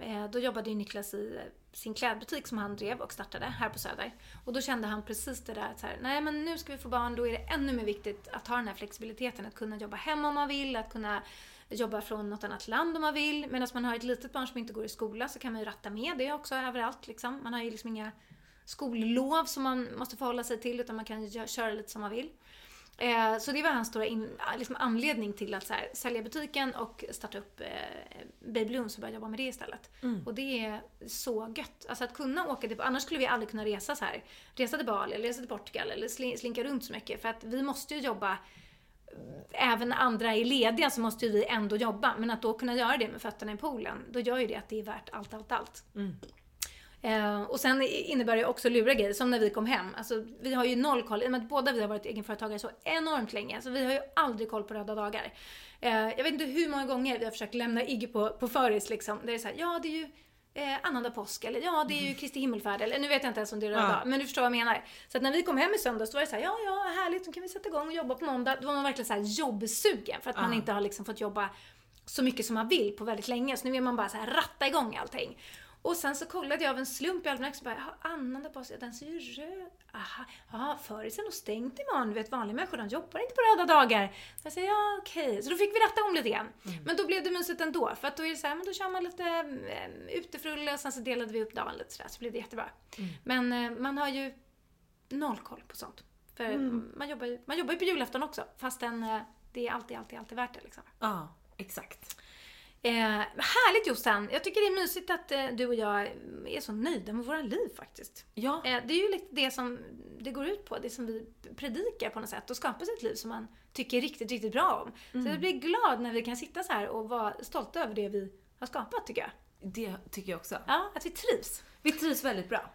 eh, då jobbade ju Niklas i eh, sin klädbutik som han drev och startade här på Söder. Och då kände han precis det där att så här, nej men nu ska vi få barn, då är det ännu mer viktigt att ha den här flexibiliteten, att kunna jobba hemma om man vill, att kunna jobba från något annat land om man vill. Medan man har ett litet barn som inte går i skola så kan man ju ratta med det också överallt liksom. Man har ju liksom inga skollov som man måste förhålla sig till utan man kan ju köra lite som man vill. Eh, så det var hans stora in, liksom anledning till att här, sälja butiken och starta upp eh, Babylons och börja jobba med det istället. Och det är så gött. Alltså att kunna åka till, annars skulle vi aldrig kunna resa så här. Resa till Bali eller resa till Portugal eller sli- slinka runt så mycket. För att vi måste ju jobba även när andra är lediga så måste ju vi ändå jobba. Men att då kunna göra det med fötterna i poolen, då gör ju det att det är värt allt, allt, allt. Eh, och sen innebär det också lura grejer, som när vi kom hem. Alltså, vi har ju noll koll, i och med att båda vi har varit egenföretagare så enormt länge, så vi har ju aldrig koll på röda dagar. Eh, jag vet inte hur många gånger vi har försökt lämna Iggy på, på föris liksom, där det är såhär, ja det är ju eh, annandag påsk, eller ja det är ju Kristi himmelfärd, eller nu vet jag inte ens om det är röda Ja. dag, men du förstår vad jag menar. Så att när vi kom hem i söndags, då var det såhär, ja ja härligt, då kan vi sätta igång och jobba på måndag. Då var man verkligen såhär jobbsugen, för att man inte har liksom fått jobba så mycket som man vill på väldigt länge. Så nu vill man bara så här ratta igång allting. Och sen så kollade jag av en slump i almanackan så bara, annandag påsk, den ser ju röd. Aha, ja, föris är nog stängt imorgon. Du vet, vanliga människor de jobbar inte på röda dagar. Så jag säger, ja okej. Så då fick vi ratta om lite grann. Men då blev det mysigt ändå. För att då är det så här, men då kör man lite äh, utefrulle och sen så delade vi upp dagen lite sådär. Så blev det jättebra. Men eh, man har ju noll koll på sånt. För man, jobbar ju, man jobbar ju på julafton också. Fastän eh, det är alltid, alltid, alltid värt det liksom. Ja, exakt. Eh, härligt Jossan! Jag tycker det är mysigt att eh, du och jag är så nöjda med våra liv faktiskt. Ja. Eh, det är ju lite det som det går ut på, det som vi predikar på något sätt och skapa sig ett liv som man tycker riktigt, riktigt bra om. Så jag blir glad när vi kan sitta så här och vara stolta över det vi har skapat tycker jag. Det tycker jag också. Ja, att vi trivs. Vi trivs väldigt bra.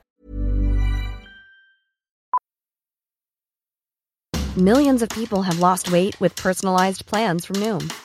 Millions of people have lost weight with personalized plans from Noom,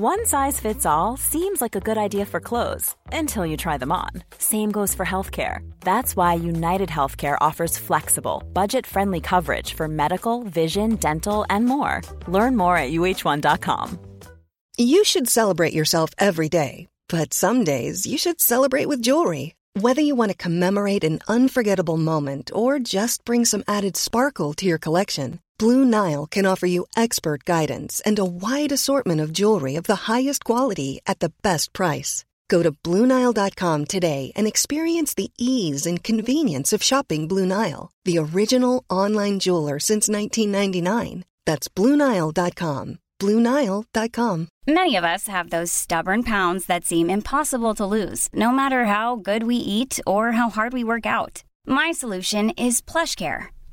One size fits all seems like a good idea for clothes until you try them on. Same goes for healthcare. That's why United Healthcare offers flexible, budget friendly coverage for medical, vision, dental, and more. Learn more at uh1.com. You should celebrate yourself every day, but some days you should celebrate with jewelry. Whether you want to commemorate an unforgettable moment or just bring some added sparkle to your collection, Blue Nile can offer you expert guidance and a wide assortment of jewelry of the highest quality at the best price. Go to BlueNile.com today and experience the ease and convenience of shopping Blue Nile, the original online jeweler since 1999. That's BlueNile.com. BlueNile.com. Many of us have those stubborn pounds that seem impossible to lose, no matter how good we eat or how hard we work out. My solution is PlushCare.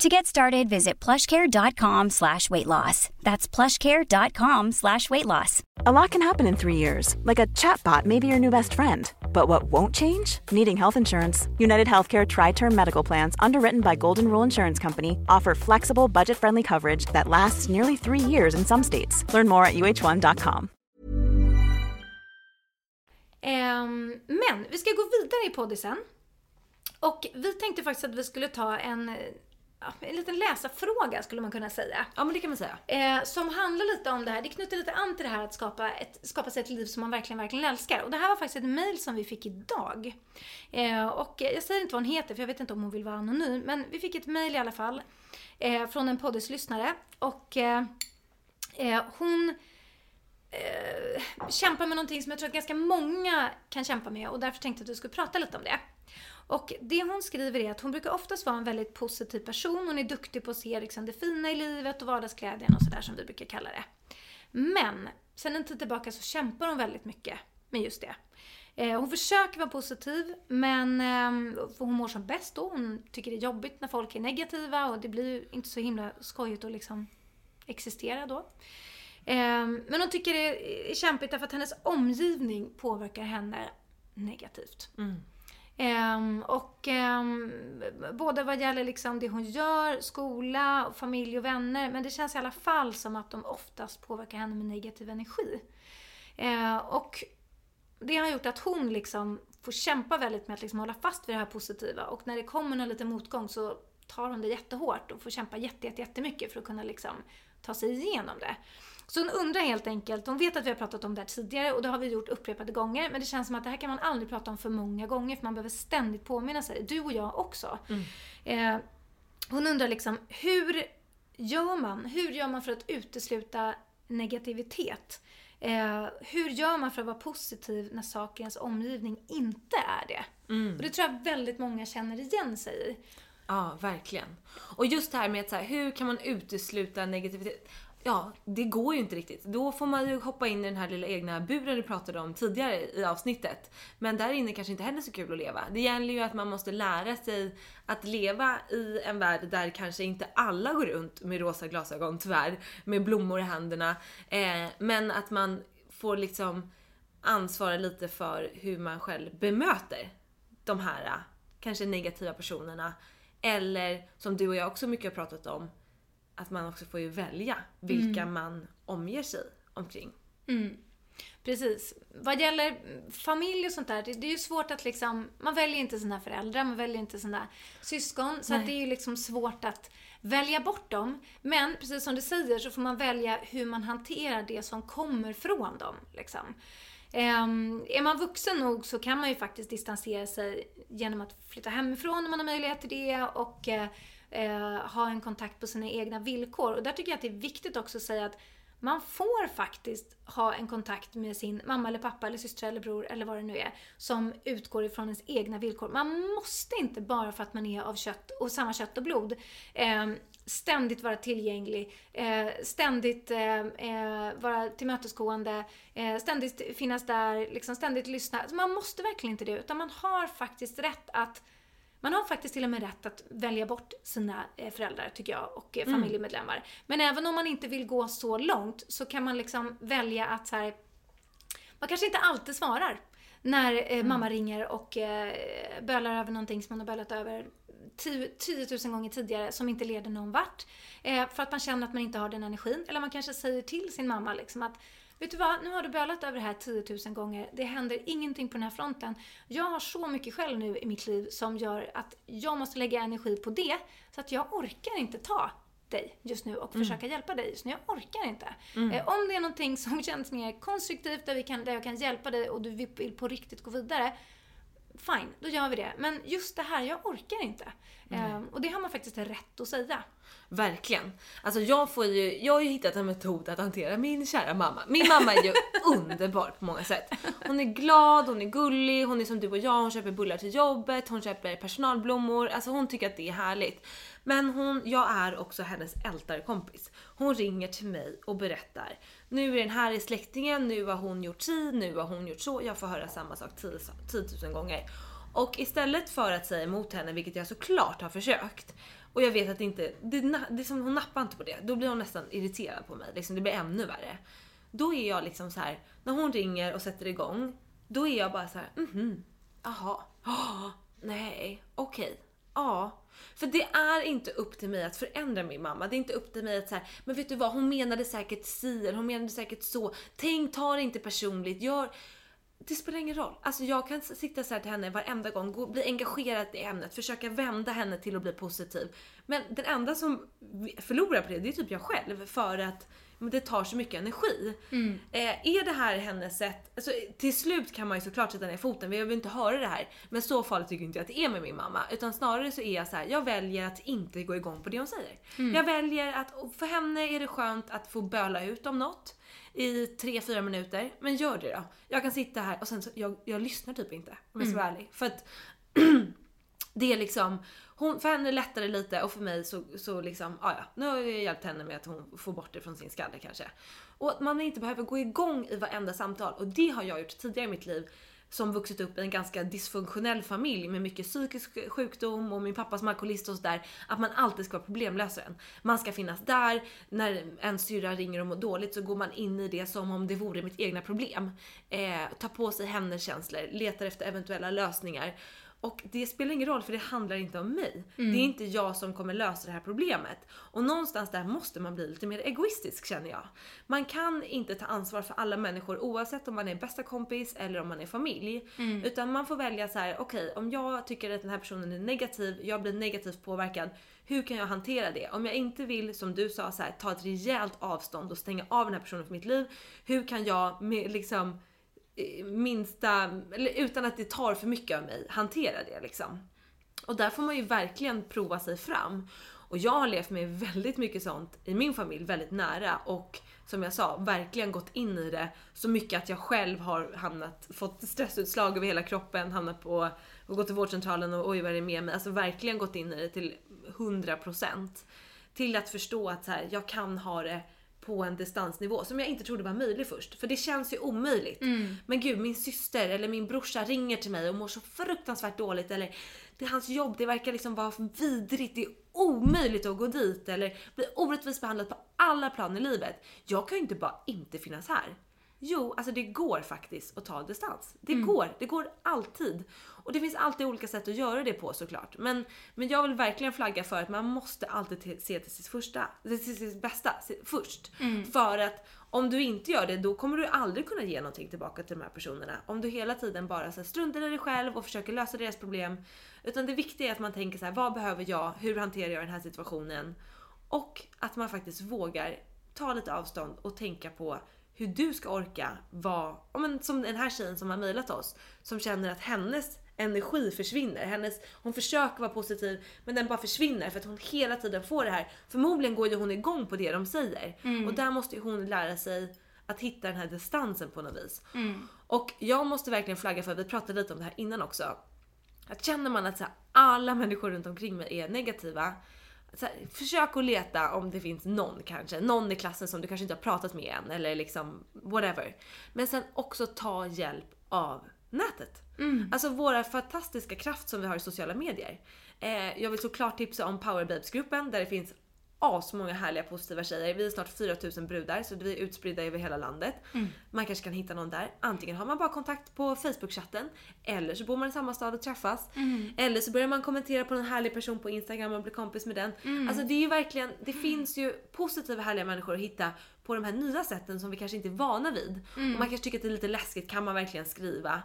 To get started, visit plushcare.com slash weight loss. That's plushcare.com slash weight loss. A lot can happen in three years, like a chatbot may be your new best friend. But what won't change? Needing health insurance. United Healthcare Tri Term Medical Plans, underwritten by Golden Rule Insurance Company, offer flexible, budget friendly coverage that lasts nearly three years in some states. Learn more at uh1.com. Um, men vi ska gå vidare i poddisen. Och vi tänkte faktiskt att vi skulle ta en, ja, en liten läsarfråga skulle man kunna säga. Ja men det kan man säga. Eh, som handlar lite om det här, det knyter lite an till det här att skapa, ett, skapa sig ett liv som man verkligen, verkligen älskar. Och det här var faktiskt ett mail som vi fick idag. Eh, och jag säger inte vad hon heter för jag vet inte om hon vill vara anonym. Men vi fick ett mail i alla fall. Eh, från en poddislyssnare. Och eh, eh, hon eh, kämpar med någonting som jag tror att ganska många kan kämpa med och därför tänkte jag att vi skulle prata lite om det. Och det hon skriver är att hon brukar oftast vara en väldigt positiv person. Hon är duktig på att se liksom det fina i livet och vardagsglädjen och sådär som vi brukar kalla det. Men sen en tid tillbaka så kämpar hon väldigt mycket med just det. Eh, hon försöker vara positiv men eh, hon mår som bäst då. Hon tycker det är jobbigt när folk är negativa och det blir ju inte så himla skojigt att liksom existera då. Eh, men hon tycker det är kämpigt därför att hennes omgivning påverkar henne negativt. Mm. Um, och um, både vad gäller liksom det hon gör, skola, familj och vänner. Men det känns i alla fall som att de oftast påverkar henne med negativ energi. Uh, och det har gjort att hon liksom får kämpa väldigt med att liksom hålla fast vid det här positiva. Och när det kommer någon liten motgång så tar hon det jättehårt och får kämpa jätte, jätte, jättemycket för att kunna liksom ta sig igenom det. Så hon undrar helt enkelt, hon vet att vi har pratat om det här tidigare och det har vi gjort upprepade gånger. Men det känns som att det här kan man aldrig prata om för många gånger för man behöver ständigt påminna sig. Du och jag också. Eh, hon undrar liksom, hur gör man? Hur gör man för att utesluta negativitet? Eh, hur gör man för att vara positiv när saker i ens omgivning inte är det? Och det tror jag väldigt många känner igen sig i. Ja, verkligen. Och just det här med att så här, hur kan man utesluta negativitet? Ja, det går ju inte riktigt. Då får man ju hoppa in i den här lilla egna buren du pratade om tidigare i avsnittet. Men där inne kanske inte heller är så kul att leva. Det gäller ju att man måste lära sig att leva i en värld där kanske inte alla går runt med rosa glasögon tyvärr, med blommor i händerna. Eh, men att man får liksom ansvara lite för hur man själv bemöter de här eh, kanske negativa personerna. Eller som du och jag också mycket har pratat om, att man också får ju välja vilka man omger sig omkring. Precis. Vad gäller familj och sånt där, det, det är ju svårt att liksom, man väljer inte sina föräldrar, man väljer inte sina syskon. Så det är ju liksom svårt att välja bort dem. Men precis som du säger så får man välja hur man hanterar det som kommer från dem. Liksom. Ehm, är man vuxen nog så kan man ju faktiskt distansera sig genom att flytta hemifrån om man har möjlighet till det och eh, eh, ha en kontakt på sina egna villkor. Och där tycker jag att det är viktigt också att säga att man får faktiskt ha en kontakt med sin mamma eller pappa eller syster eller bror eller vad det nu är som utgår ifrån ens egna villkor. Man måste inte bara för att man är av kött och samma kött och blod eh, ständigt vara tillgänglig, eh, ständigt eh, eh vara tillmötesgående, eh, ständigt finnas där, liksom ständigt lyssna. Alltså man måste verkligen inte det utan man har faktiskt rätt att man har faktiskt till och med rätt att välja bort sina eh, föräldrar, tycker jag, och eh, familjemedlemmar. Men även om man inte vill gå så långt så kan man liksom välja att så här, man kanske inte alltid svarar när eh, mamma ringer och eh, bölar över någonting som man har bölat över 10 000 gånger tidigare som inte leder någon vart. Eh, för att man känner att man inte har den energin. Eller man kanske säger till sin mamma liksom att Vet du vad, nu har du bölat över det här 10 000 gånger. Det händer ingenting på den här fronten. Jag har så mycket själv nu i mitt liv som gör att jag måste lägga energi på det. Så att jag orkar inte ta dig just nu och försöka hjälpa dig just nu. Jag orkar inte. Eh, om det är någonting som känns mer konstruktivt, där, vi kan, där jag kan hjälpa dig och du vill på riktigt gå vidare, fine, då gör vi det. Men just det här, jag orkar inte. Eh, och det har man faktiskt rätt att säga. Verkligen. Alltså jag får ju, jag har ju hittat en metod att hantera min kära mamma. Min mamma är ju underbar på många sätt. Hon är glad, hon är gullig, hon är som du och jag, hon köper bullar till jobbet, hon köper personalblommor, alltså hon tycker att det är härligt. Men hon, jag är också hennes ältarkompis. Hon ringer till mig och berättar. Nu är den här i släktingen, nu har hon gjort si, nu har hon gjort så. Jag får höra samma sak 10 000 gånger. Och istället för att säga emot henne, vilket jag såklart har försökt, och jag vet att det inte, det, det är som, hon nappar inte på det. Då blir hon nästan irriterad på mig. Liksom, det blir ännu värre. Då är jag liksom så här, när hon ringer och sätter igång, då är jag bara så här, mhm, jaha, oh, nej, okej, ja. För det är inte upp till mig att förändra min mamma. Det är inte upp till mig att säga, men vet du vad, hon menade säkert si eller hon menade säkert så. Tänk, ta det inte personligt. Gör, det spelar ingen roll. Alltså jag kan sitta så här till henne varenda gång, gå, bli engagerad i ämnet, försöka vända henne till att bli positiv. Men den enda som förlorar på det, det är typ jag själv. För att men det tar så mycket energi. Eh, är det här hennes sätt, alltså, till slut kan man ju såklart sätta ner foten, jag vill inte höra det här. Men så farligt tycker inte jag att det är med min mamma. Utan snarare så är jag så här, jag väljer att inte gå igång på det hon säger. Jag väljer att, för henne är det skönt att få böla ut om något i 3-4 minuter. Men gör det då. Jag kan sitta här och sen så, jag, jag lyssnar typ inte om jag ska vara ärlig. För att det är liksom, hon, för henne lättar det lite och för mig så, så liksom, ja ja, nu har jag hjälpt henne med att hon får bort det från sin skalle kanske. Och att man inte behöver gå igång i varenda samtal och det har jag gjort tidigare i mitt liv som vuxit upp i en ganska dysfunktionell familj med mycket psykisk sjukdom och min pappas alkoholist och sådär. Att man alltid ska vara problemlösaren. Man ska finnas där, när en syrra ringer och mår dåligt så går man in i det som om det vore mitt egna problem. Eh, tar på sig hennes känslor, letar efter eventuella lösningar. Och det spelar ingen roll för det handlar inte om mig. Det är inte jag som kommer lösa det här problemet. Och någonstans där måste man bli lite mer egoistisk känner jag. Man kan inte ta ansvar för alla människor oavsett om man är bästa kompis eller om man är familj. Utan man får välja så här: okej om jag tycker att den här personen är negativ, jag blir negativt påverkad. Hur kan jag hantera det? Om jag inte vill, som du sa, så här, ta ett rejält avstånd och stänga av den här personen från mitt liv. Hur kan jag med liksom minsta, eller utan att det tar för mycket av mig, hantera det liksom. Och där får man ju verkligen prova sig fram. Och jag har levt med väldigt mycket sånt i min familj, väldigt nära och som jag sa, verkligen gått in i det så mycket att jag själv har hamnat, fått stressutslag över hela kroppen, hamnat på och gått till vårdcentralen och oj vad är det med mig? Alltså verkligen gått in i det till 100%. Till att förstå att så här, jag kan ha det på en distansnivå som jag inte trodde var möjlig först. För det känns ju omöjligt. Men gud, min syster eller min brorsa ringer till mig och mår så fruktansvärt dåligt eller det är hans jobb, det verkar liksom vara vidrigt, det är omöjligt att gå dit eller bli orättvist behandlad på alla plan i livet. Jag kan ju inte bara inte finnas här. Jo, alltså det går faktiskt att ta distans. Det går, det går alltid. Och det finns alltid olika sätt att göra det på såklart. Men, men jag vill verkligen flagga för att man måste alltid se till sitt första, till sitt bästa först. För att om du inte gör det, då kommer du aldrig kunna ge någonting tillbaka till de här personerna. Om du hela tiden bara så här, struntar i dig själv och försöker lösa deras problem. Utan det viktiga är att man tänker så här: vad behöver jag? Hur hanterar jag den här situationen? Och att man faktiskt vågar ta lite avstånd och tänka på hur du ska orka vara, ja, men som den här tjejen som har mejlat oss, som känner att hennes energi försvinner. Hennes, hon försöker vara positiv men den bara försvinner för att hon hela tiden får det här. Förmodligen går ju hon igång på det de säger. Och där måste ju hon lära sig att hitta den här distansen på något vis. Och jag måste verkligen flagga för, vi pratade lite om det här innan också. Att känner man att så här, alla människor runt omkring mig är negativa, här, försök att leta om det finns någon kanske, någon i klassen som du kanske inte har pratat med än eller liksom whatever. Men sen också ta hjälp av nätet. Alltså våra fantastiska kraft som vi har i sociala medier. Eh, jag vill såklart tipsa om Power Babes-gruppen där det finns asmånga härliga positiva tjejer. Vi är snart 4000 brudar så vi är utspridda över hela landet. Man kanske kan hitta någon där. Antingen har man bara kontakt på Facebook-chatten eller så bor man i samma stad och träffas. Eller så börjar man kommentera på en härlig person på Instagram och blir kompis med den. Alltså det är ju verkligen, det finns ju positiva härliga människor att hitta på de här nya sätten som vi kanske inte är vana vid. Och man kanske tycker att det är lite läskigt, kan man verkligen skriva?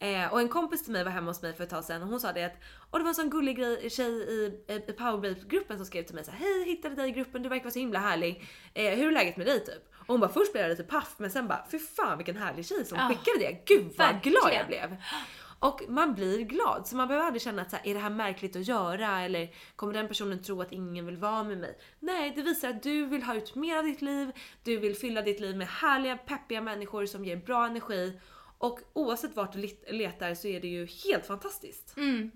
Eh, och en kompis till mig var hemma hos mig för ett tag sedan och hon sa det att och det var en sån gullig grej, tjej i, i, i powerbabe-gruppen som skrev till mig så här, Hej hittade dig i gruppen, du verkar vara så himla härlig. Eh, hur är läget med dig typ? Och hon bara först blev jag lite paff men sen bara fy fan vilken härlig tjej som skickade det. Gud vad verkligen. glad jag blev. Och man blir glad så man behöver aldrig känna att så här, är det här märkligt att göra eller kommer den personen tro att ingen vill vara med mig? Nej, det visar att du vill ha ut mer av ditt liv, du vill fylla ditt liv med härliga peppiga människor som ger bra energi och oavsett vart du letar så är det ju helt fantastiskt. Mm.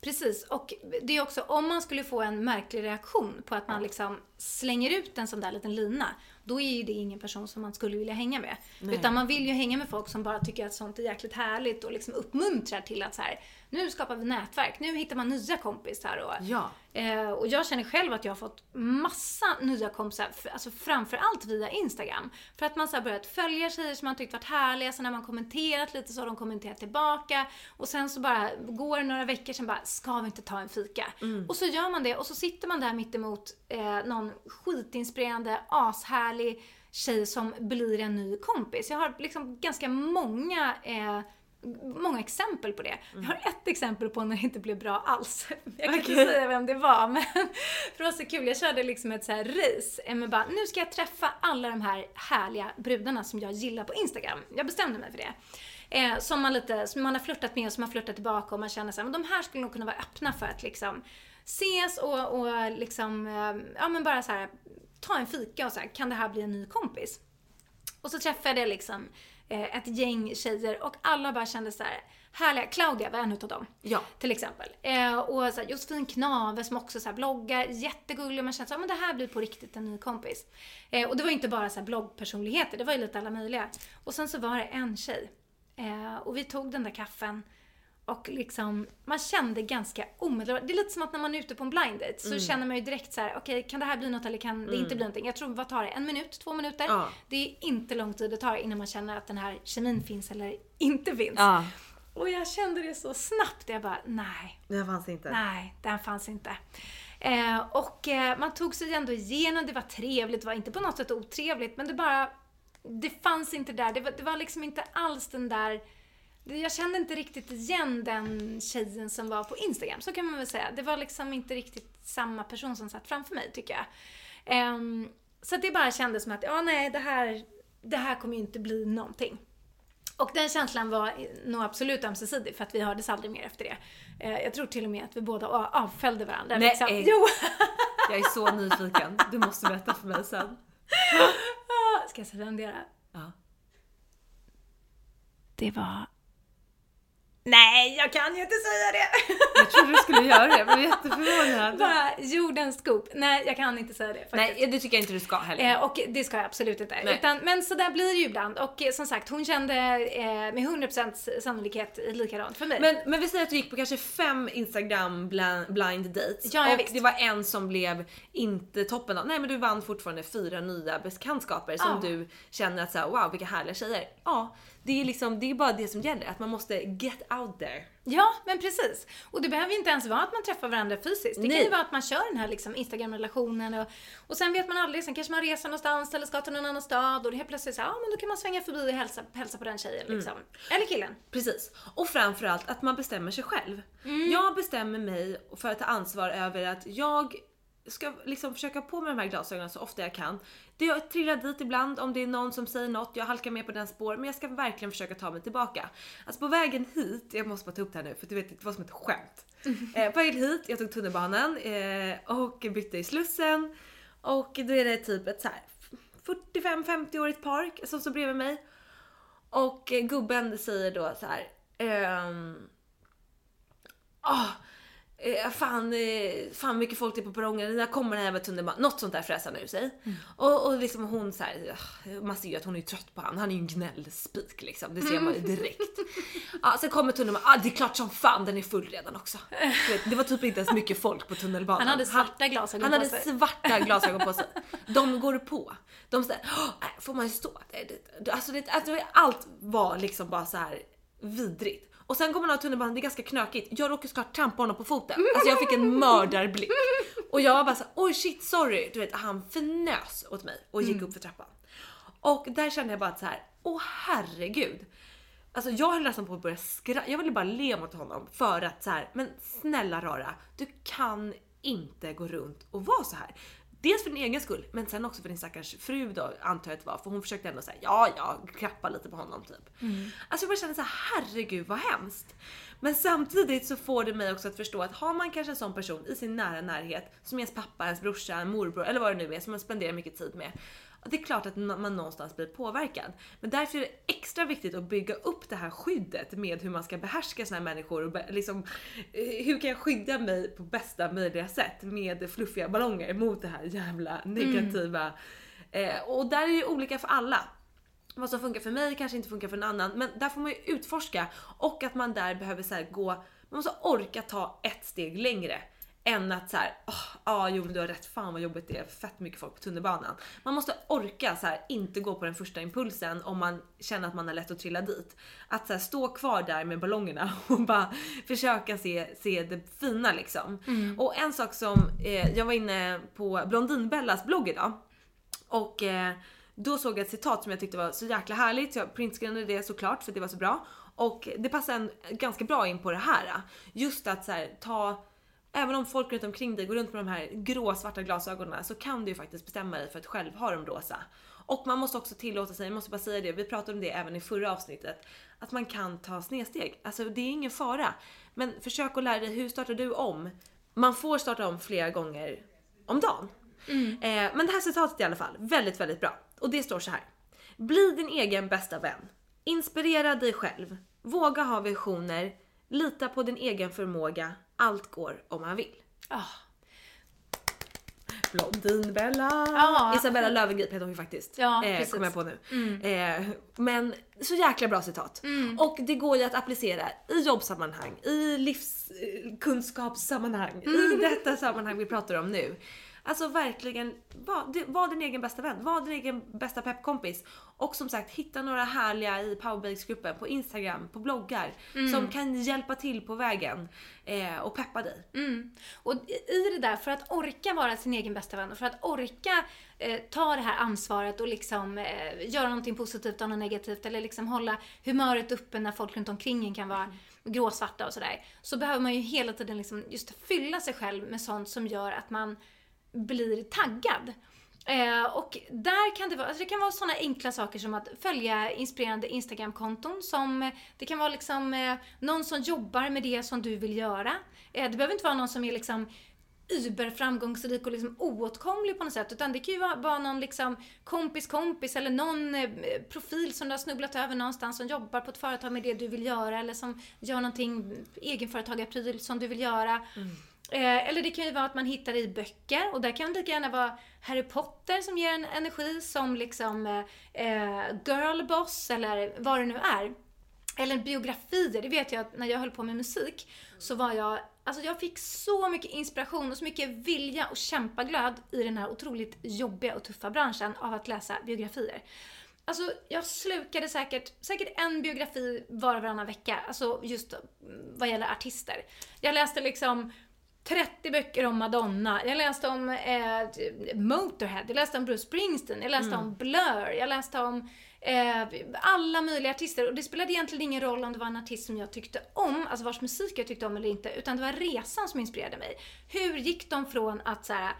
Precis, och det är också om man skulle få en märklig reaktion på att man liksom slänger ut en sån där liten lina, då är ju det ingen person som man skulle vilja hänga med. Nej. Utan man vill ju hänga med folk som bara tycker att sånt är jäkligt härligt och liksom uppmuntrar till att så här, nu skapar vi nätverk, nu hittar man nya kompisar och Ja. Eh, och jag känner själv att jag har fått massa nya kompisar, alltså framförallt via Instagram. För att man så har börjat följa tjejer som man tyckt varit härliga, sen när man kommenterat lite så har de kommenterat tillbaka. Och sen så bara går det några veckor sen bara, ska vi inte ta en fika? Och så gör man det och så sitter man där mittemot eh, någon skitinspirerande, ashärlig tjej som blir en ny kompis. Jag har liksom ganska många eh, Många exempel på det. Jag har ett exempel på när det inte blev bra alls. Jag kan inte Okej. säga vem det var men för var så kul. Jag körde liksom ett så här race. med bara, nu ska jag träffa alla de här härliga brudarna som jag gillar på Instagram. Jag bestämde mig för det. Eh, som man lite, som man har flörtat med och som har flörtat tillbaka och man känner så här, men de här skulle nog kunna vara öppna för att liksom ses och, och liksom, eh, ja men bara så här ta en fika och så här, kan det här bli en ny kompis? Och så träffade jag liksom ett gäng tjejer och alla bara kände så här härliga. Claudia var en utav dem. Ja. Till exempel. Eh, och så här, Josefin Knave som också så här bloggar, jättegullig. Man kände så här, men det här blir på riktigt en ny kompis. Eh, och det var ju inte bara så här bloggpersonligheter, det var ju lite alla möjliga. Och sen så var det en tjej. Eh, och vi tog den där kaffen. Och liksom, man kände ganska omedelbart, det är lite som att när man är ute på en blind date så känner man ju direkt så här: okej kan det här bli något eller kan det inte bli någonting? Jag tror, vad tar det? En minut? Två minuter? Ja. Det är inte lång tid det tar innan man känner att den här kemin finns eller inte finns. Ja. Och jag kände det så snabbt. Jag bara, nej, Det fanns inte. nej, den fanns inte. Eh, och eh, man tog sig ändå igenom, det var trevligt, det var inte på något sätt otrevligt, men det bara, det fanns inte där. Det var, det var liksom inte alls den där, jag kände inte riktigt igen den tjejen som var på Instagram, så kan man väl säga. Det var liksom inte riktigt samma person som satt framför mig, tycker jag. Ehm, så det bara kändes som att, ja nej, det här, det här kommer ju inte bli någonting. Och den känslan var nog absolut ömsesidig för att vi hördes aldrig mer efter det. Eh, jag tror till och med att vi båda avföljde varandra. Nej. Liksom. Jo! Jag är så nyfiken. Du måste berätta för mig sen. Ska jag rendera? Ja. Det var... Nej, jag kan ju inte säga det! Jag trodde du skulle göra det, jag blev jätteförvånad. Bara jordens scoop. Nej, jag kan inte säga det faktiskt. Nej, det tycker jag inte du ska heller. Eh, och det ska jag absolut inte. Nej. Utan, men så där blir det ju ibland. Och eh, som sagt, hon kände eh, med 100% sannolikhet likadant för mig. Men, men vi säger att du gick på kanske fem Instagram blind, dates. Ja, ja, och visst. det var en som blev inte toppen av. Nej men du vann fortfarande fyra nya bekantskaper som Ja. du känner att så här, wow vilka härliga tjejer. Ja, det är liksom, det är bara det som gäller. Att man måste get out there. Ja, men precis. Och det behöver ju inte ens vara att man träffar varandra fysiskt. Det kan Nej. ju vara att man kör den här liksom Instagram-relationen och, och sen vet man aldrig, sen kanske man reser någonstans eller ska till någon annan stad och det helt plötsligt så ja men då kan man svänga förbi och hälsa, hälsa på den tjejen liksom. Eller killen. Precis. Och framförallt att man bestämmer sig själv. Jag bestämmer mig för att ta ansvar över att jag ska liksom försöka på med de här glasögonen så ofta jag kan. Det jag trillar dit ibland om det är någon som säger något, jag halkar med på den spår, men jag ska verkligen försöka ta mig tillbaka. Alltså på vägen hit, jag måste bara ta upp det här nu för du vet det var som ett skämt. Eh, på vägen hit, jag tog tunnelbanan eh, och bytte i Slussen och då är det typ ett så här 45-50-årigt par som står bredvid mig. Och eh, gubben säger då så här. ehm, "Åh, eh, fan, eh, fan mycket folk det är på perrongen, när kommer den här jävla tunnelbanan? Något sånt där fräsar han ur sig. Och, och liksom hon så här, man ser ju att hon är trött på han. Han är ju en gnällspik liksom. Det ser man ju direkt. Ja, sen kommer tunnelbanan, ah, det är klart som fan den är full redan också. Det var typ inte ens mycket folk på tunnelbanan. Han hade svarta glasögon Han på hade sig. svarta glasögon på sig. De går på. De säger, "Åh, får man ju stå? Alltså, det, alltså allt var liksom bara så här vidrigt. Och sen går man av tunnelbanan, det är ganska knökigt. Jag råkade såklart trampa honom på foten. Alltså jag fick en mördarblick. Och jag var bara såhär, oj shit sorry. Du vet han förnös åt mig och gick upp för trappan. Och där kände jag bara att så här, åh herregud. Alltså jag höll nästan på att börja skratta. Jag ville bara le mot honom för att så här, men snälla rara, du kan inte gå runt och vara så här. Dels för din egen skull, men sen också för din stackars fru då antar jag att det var. För hon försökte ändå säga ja, ja, klappa lite på honom typ. Mm. Alltså jag bara kände så här, herregud vad hemskt. Men samtidigt så får det mig också att förstå att har man kanske en sån person i sin nära närhet som ens pappa, ens brorsa, morbror eller vad det nu är som man spenderar mycket tid med. Det är klart att man någonstans blir påverkad. Men därför är det extra viktigt att bygga upp det här skyddet med hur man ska behärska såna här människor och liksom, eh, hur kan jag skydda mig på bästa möjliga sätt med fluffiga ballonger mot det här jävla negativa. Eh, och där är det olika för alla. Vad som funkar för mig kanske inte funkar för en annan men där får man ju utforska och att man där behöver så gå, man måste orka ta ett steg längre än att så här, ja ah, jo men du har rätt, fan vad jobbigt det är, fett mycket folk på tunnelbanan. Man måste orka så här, inte gå på den första impulsen om man känner att man har lätt att trilla dit. Att så här, stå kvar där med ballongerna och bara försöka se, se det fina liksom. Och en sak som, eh, jag var inne på Blondinbellas blogg idag och eh, då såg jag ett citat som jag tyckte var så jäkla härligt så jag printscreenade det såklart för det var så bra. Och det passar en, ganska bra in på det här. Just att så här, ta Även om folk runt omkring dig går runt med de här grå svarta glasögonen så kan du ju faktiskt bestämma dig för att själv ha dem rosa. Och man måste också tillåta sig, jag måste bara säga det, vi pratade om det även i förra avsnittet, att man kan ta snedsteg. Alltså det är ingen fara. Men försök att lära dig, hur startar du om? Man får starta om flera gånger om dagen. Eh, men det här citatet i alla fall, väldigt, väldigt bra. Och det står så här. Bli din egen bästa vän. Inspirera dig själv. Våga ha visioner. Lita på din egen förmåga. Allt går om man vill. Ah. Blondinbella! Ja. Isabella Löwengrip heter hon ju faktiskt. Ja, eh, kommer jag på nu. Eh, men så jäkla bra citat. Och det går ju att applicera i jobbsammanhang, i livskunskapssammanhang, i detta sammanhang vi pratar om nu. Alltså verkligen, var, var din egen bästa vän, var din egen bästa peppkompis. Och som sagt, hitta några härliga i powerbakes-gruppen på Instagram, på bloggar som kan hjälpa till på vägen eh, och peppa dig. Och i det där, för att orka vara sin egen bästa vän och för att orka eh, ta det här ansvaret och liksom eh, göra någonting positivt och något negativt eller liksom hålla humöret uppe när folk runt omkring en kan vara gråsvarta och sådär. Så behöver man ju hela tiden liksom just fylla sig själv med sånt som gör att man blir taggad. Eh, och där kan det vara, alltså det kan vara sådana enkla saker som att följa inspirerande Instagram-konton som, det kan vara liksom eh, någon som jobbar med det som du vill göra. Eh, det behöver inte vara någon som är liksom überframgångsrik och liksom oåtkomlig på något sätt. Utan det kan ju vara, vara någon liksom kompis kompis eller någon eh, profil som du har snubblat över någonstans som jobbar på ett företag med det du vill göra eller som gör någonting egenföretagarpryl som du vill göra. Mm. Eh, eller det kan ju vara att man hittar i böcker och där kan det lika gärna vara Harry Potter som ger en energi som liksom eh, eh Girlboss eller vad det nu är. Eller biografier, det vet jag att när jag höll på med musik så var jag, alltså jag fick så mycket inspiration och så mycket vilja och kämpaglöd i den här otroligt jobbiga och tuffa branschen av att läsa biografier. Alltså jag slukade säkert, säkert en biografi var och varannan vecka, alltså just vad gäller artister. Jag läste liksom 30 böcker om Madonna, jag läste om eh, Motorhead, jag läste om Bruce Springsteen, jag läste om Blur, jag läste om eh, alla möjliga artister. Och det spelade egentligen ingen roll om det var en artist som jag tyckte om, alltså vars musik jag tyckte om eller inte, utan det var resan som inspirerade mig. Hur gick de från att så här,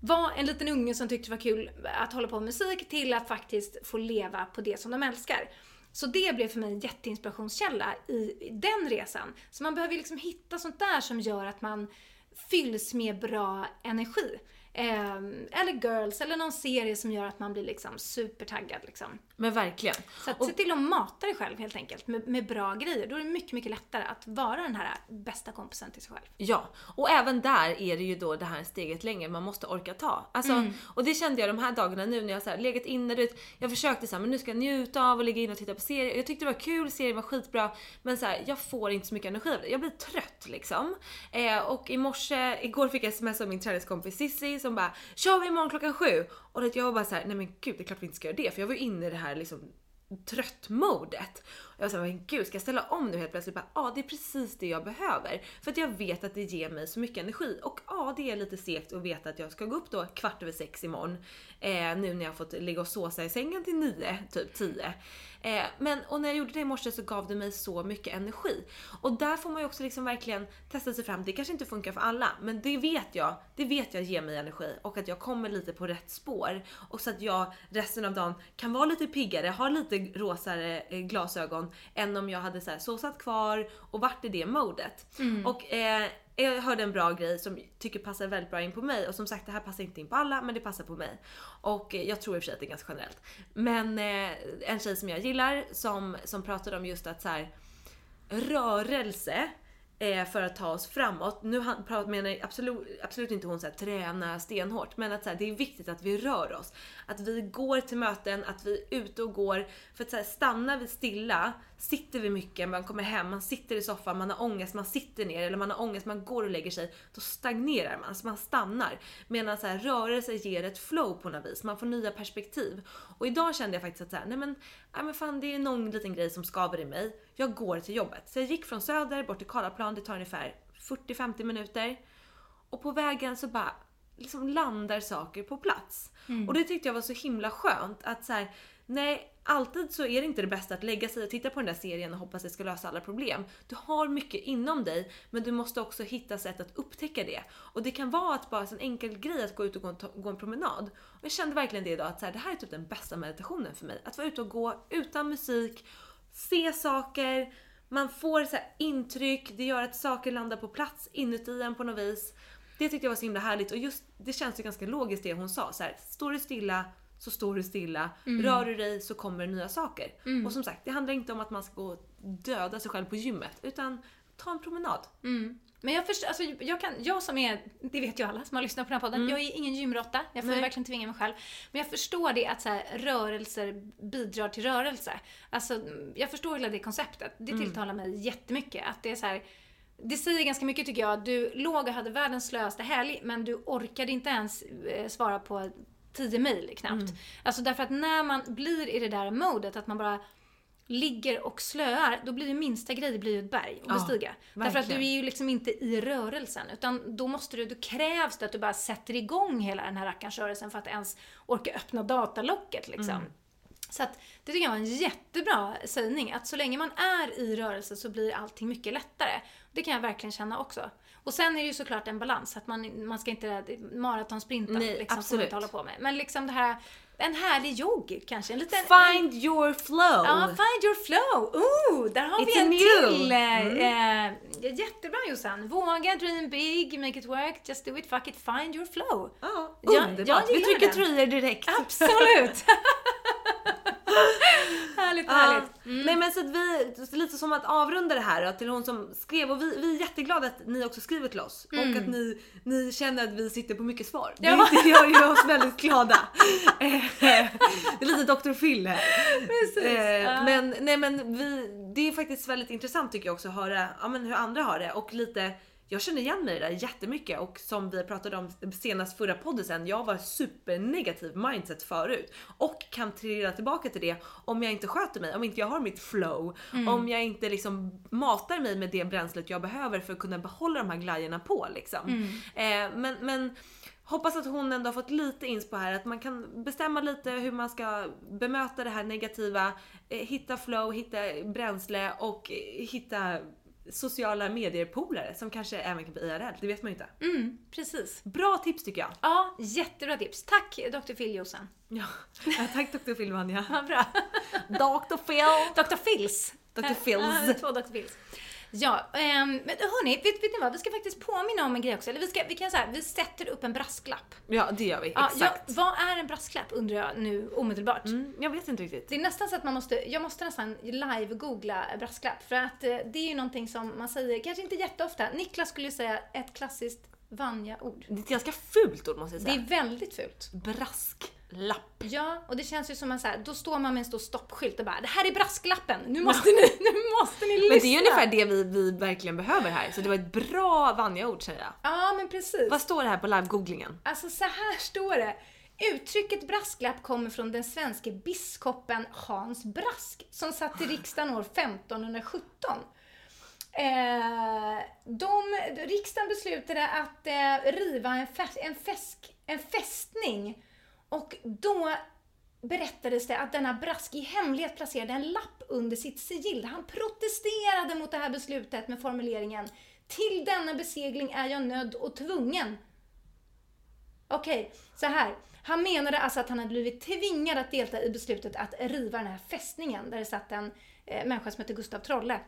vara en liten unge som tyckte det var kul att hålla på med musik till att faktiskt få leva på det som de älskar. Så det blev för mig en jätteinspirationskälla i, i den resan. Så man behöver liksom hitta sånt där som gör att man fylls med bra energi. Eh, eller Girls, eller någon serie som gör att man blir liksom supertaggad. Liksom. Men verkligen. Så att se till att mata dig själv helt enkelt med, med bra grejer. Då är det mycket, mycket lättare att vara den här bästa kompisen till sig själv. Ja, och även där är det ju då det här steget längre man måste orka ta. Alltså, Och det kände jag de här dagarna nu när jag så här, legat inne, du vet, jag försökte så här, men nu ska jag njuta av att ligga inne och titta på serier. Jag tyckte det var kul, serien var skitbra, men så här, jag får inte så mycket energi av det. Jag blir trött liksom. Eh, och i morse, igår fick jag sms av min träningskompis Sissi som bara “Kör vi imorgon klockan sju?” Och att jag var bara så här, nej men gud det är klart vi inte ska göra det för jag var ju inne i det här liksom tröttmodet. Jag var såhär, men gud ska jag ställa om nu helt plötsligt? Ja, ah, det är precis det jag behöver. För att jag vet att det ger mig så mycket energi. Och ja, ah, det är lite segt att veta att jag ska gå upp då kvart över sex imorgon. Eh, nu när jag fått ligga och såsa i sängen till nio, typ tio. Eh, men och när jag gjorde det i morse så gav det mig så mycket energi. Och där får man ju också liksom verkligen testa sig fram. Det kanske inte funkar för alla, men det vet jag. Det vet jag ger mig energi och att jag kommer lite på rätt spår och så att jag resten av dagen kan vara lite piggare, ha lite rosare eh, glasögon än om jag hade så här såsat kvar och varit i det modet. Mm. Och eh, Eh, jag hörde en bra grej som jag tycker passar väldigt bra in på mig och som sagt det här passar inte in på alla men det passar på mig. Och eh, jag tror i och för sig att det är ganska generellt. Men eh, en tjej som jag gillar som, som pratade om just att så här, rörelse eh, för att ta oss framåt. Nu menar absolut, absolut inte hon så här, träna stenhårt men att så här, det är viktigt att vi rör oss. Att vi går till möten, att vi är ute och går. För att så här, stannar vi stilla, sitter vi mycket, man kommer hem, man sitter i soffan, man har ångest, man sitter ner eller man har ångest, man går och lägger sig. Då stagnerar man, så man stannar. Medan så här, rörelse ger ett flow på något vis, man får nya perspektiv. Och idag kände jag faktiskt att så här, nej men, nej men fan det är någon liten grej som skaver i mig. Jag går till jobbet. Så jag gick från Söder bort till Karlaplan, det tar ungefär 40-50 minuter. Och på vägen så bara liksom landar saker på plats. Mm. Och det tyckte jag var så himla skönt att så här, nej alltid så är det inte det bästa att lägga sig och titta på den där serien och hoppas att det ska lösa alla problem. Du har mycket inom dig men du måste också hitta sätt att upptäcka det. Och det kan vara att bara en enkel grej att gå ut och gå en, gå en promenad. Och jag kände verkligen det idag att så här, det här är typ den bästa meditationen för mig. Att vara ute och gå utan musik, se saker, man får så här intryck, det gör att saker landar på plats inuti en på något vis. Det tyckte jag var så himla härligt och just det känns ju ganska logiskt det hon sa. Så här, står du stilla så står du stilla. Mm. Rör du dig så kommer det nya saker. Mm. Och som sagt, det handlar inte om att man ska gå och döda sig själv på gymmet utan ta en promenad. Mm. Men jag förstår, alltså jag, kan, jag som är, det vet ju alla som har lyssnat på den här podden, Mm. jag är ingen gymråtta. Jag får Nej. verkligen tvinga mig själv. Men jag förstår det att så här, rörelser bidrar till rörelse. Alltså, jag förstår hela det konceptet. Det Mm. tilltalar mig jättemycket. Att det är så här, det säger ganska mycket tycker jag. Du låg och hade världens slöaste helg men du orkade inte ens eh, svara på 10 mejl knappt. Mm. Alltså därför att när man blir i det där modet att man bara ligger och slöar, då blir det minsta grej blir ju ett berg att Ja, bestiga. Därför att du är ju liksom inte i rörelsen utan då måste du, då krävs det att du bara sätter igång hela den här rackarns för att ens orka öppna datalocket liksom. Mm. Så att det tycker jag var en jättebra sägning, att så länge man är i rörelse så blir allting mycket lättare. Det kan jag verkligen känna också. Och sen är det ju såklart en balans, att man, man ska inte maratonsprinta Nej, liksom, absolut. inte hålla på med. Men liksom det här, en härlig jogg kanske, en liten... Find your flow! Ja, find your flow! Ooh, där har It's vi en till! eh, Mm. Eh, jättebra Jossan! Våga, dream big, make it work, just do it, fuck it, find your flow! Ja, Jag- underbart. jag Vi gillar trycker tröjor direkt. Absolut! Härligt, Ja. härligt! Mm. Nej men så att vi, lite som att avrunda det här då, till hon som skrev och vi, vi är jätteglada att ni också skriver till oss och att ni, ni känner att vi sitter på mycket svar. Mm. Ja. Det, gör ju oss väldigt glada. Eh, det är lite Dr. Phil här. Precis, Eh, ja. Men nej men vi, det är faktiskt väldigt intressant tycker jag också att höra ja, men hur andra har det och lite jag känner igen mig i det där jättemycket och som vi pratade om senast förra podden sen, jag var supernegativ mindset förut och kan trilla tillbaka till det om jag inte sköter mig, om inte jag har mitt flow, om jag inte liksom matar mig med det bränslet jag behöver för att kunna behålla de här glajjorna på liksom. Eh, men, men Hoppas att hon ändå har fått lite inspo här, att man kan bestämma lite hur man ska bemöta det här negativa, eh, hitta flow, hitta bränsle och eh, hitta sociala medier-polare som kanske även kan bli IRL, det vet man ju inte. Mm, precis. Bra tips tycker jag! Ja, jättebra tips. Tack Dr. Phil Jossan. Ja, tack Dr. Phil Vanja. Vad bra. Dr. Phil! Dr. Phils. Dr. Phils. Ja, två Dr. Phils. Ja, ehm, men hörni, vet, vet ni vad? Vi ska faktiskt påminna om en grej också. Eller vi, ska, vi kan säga vi sätter upp en brasklapp. Ja det gör vi, Ja, exakt. jag, vad är en brasklapp undrar jag nu omedelbart. Mm, jag vet inte riktigt. Det är nästan så att man måste, jag måste nästan live-googla brasklapp. För att eh, det är ju någonting som man säger, kanske inte jätteofta. Niklas skulle säga ett klassiskt Vanja-ord. Det är ett ganska fult ord måste jag Det säga. är väldigt fult. Brasklapp. Ja, och det känns ju som så här, då står man med en stor stoppskylt och bara Det här är brasklappen! Nu måste ni, nu måste ni lyssna! Men det är ungefär det vi, vi verkligen behöver här, så det var ett bra Vanja-ord säger jag. Ja, men precis. Vad står det här på live-googlingen? Alltså så här står det. Uttrycket brasklapp kommer från den svenske biskopen Hans Brask som satt i riksdagen år 1517. Eh, de, riksdagen beslutade att eh, riva en, fäst, en, fäsk, en fästning och då berättades det att denna Brask i hemlighet placerade en lapp under sitt sigill. Han protesterade mot det här beslutet med formuleringen Till denna besegling är jag nödd och tvungen. Okej, okay, så här. Han menade alltså att han hade blivit tvingad att delta i beslutet att riva den här fästningen där det satt en eh, människa som hette Gustav Trolle.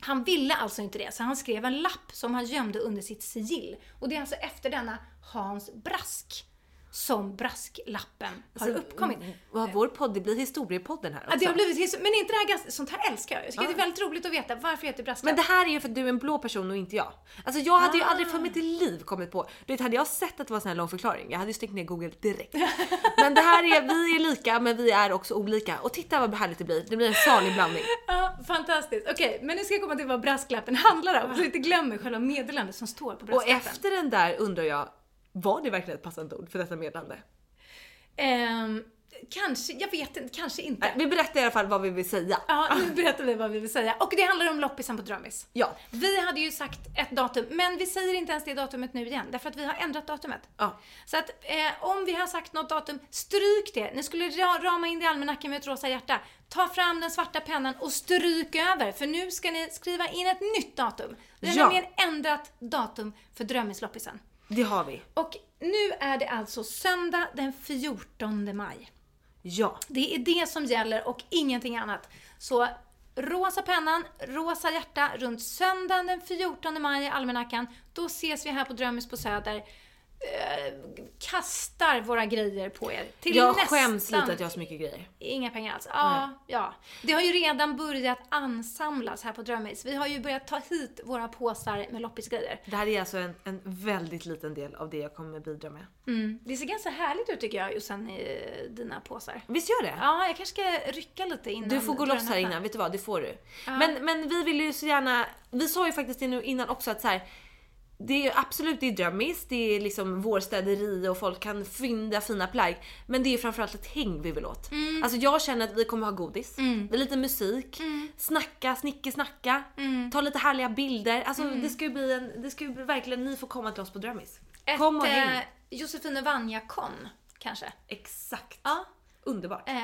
Han ville alltså inte det, så han skrev en lapp som han gömde under sitt sigill. Och det är alltså efter denna Hans Brask som brasklappen har Alltså, uppkommit. mm, Vad vår podd, det blir historiepodden här också. Ja, det har blivit Men inte det här ganska, sånt här älskar jag. Jag tycker det är väldigt roligt att veta varför heter brasklapp. Men det här är ju för att du är en blå person och inte jag. Alltså jag hade ju Ah. aldrig för mitt liv kommit på, du vet hade jag sett att det var en sån här lång förklaring, jag hade ju stängt ner google direkt. Men det här är, vi är lika men vi är också olika. Och titta vad härligt det blir, det blir en salig blandning. Ja, fantastiskt. Okej, men nu ska jag komma till vad brasklappen handlar om. Så jag inte glömmer själva meddelandet som står på Och brasklappen. efter den där undrar jag, var det verkligen ett passande ord för detta meddelande? Ehm, kanske, jag vet inte, kanske inte. Nej, Vi berättar i alla fall vad vi vill säga. Ja, nu berättar vi vad vi vill säga. Och det handlar om loppisen på Drömmis. Ja. Vi hade ju sagt ett datum, men vi säger inte ens det datumet nu igen, därför att vi har ändrat datumet. Ja. Så att eh, om vi har sagt något datum, stryk det. Ni skulle ra rama in det i almanackan med ett rosa hjärta. Ta fram den svarta pennan och stryk över, för nu ska ni skriva in ett nytt datum. Vi har Ja. nämligen ändrat datum för Drömmisloppisen. Det har vi. Och nu är det alltså söndag den 14 maj. Ja. Det är det som gäller och ingenting annat. Så rosa pennan, rosa hjärta runt söndagen den 14 maj i almanackan. Då ses vi här på Drömmis på Söder. Eh, kastar våra grejer på er. Till Jag nästan skäms lite att jag har så mycket grejer. Inga pengar alls. Ja, ja. Det har ju redan börjat ansamlas här på Drömmis. Vi har ju börjat ta hit våra påsar med loppisgrejer. Det här är alltså en, en väldigt liten del av det jag kommer bidra med. Mm. Det ser ganska härligt ut tycker jag, Jossan, i dina påsar. Visst gör det? Ja, jag kanske ska rycka lite innan. Du får gå loss här innan, vet du vad? Det får du. Men, men vi vill ju så gärna, vi sa ju faktiskt det nu innan också att så här, det är absolut det är drömmis, det är liksom vårstäderi och folk kan fynda fina plagg. Men det är framförallt ett häng vi vill åt. Alltså jag känner att vi kommer ha godis, med lite musik, snacka, snickesnacka, ta lite härliga bilder. Alltså det ska ju bli en, det ska ju verkligen, ni får komma till oss på drömmis. Ett Kom och eh, häng. Josefine Vanja-kon, kanske. Exakt. Ja. Underbart. Eh,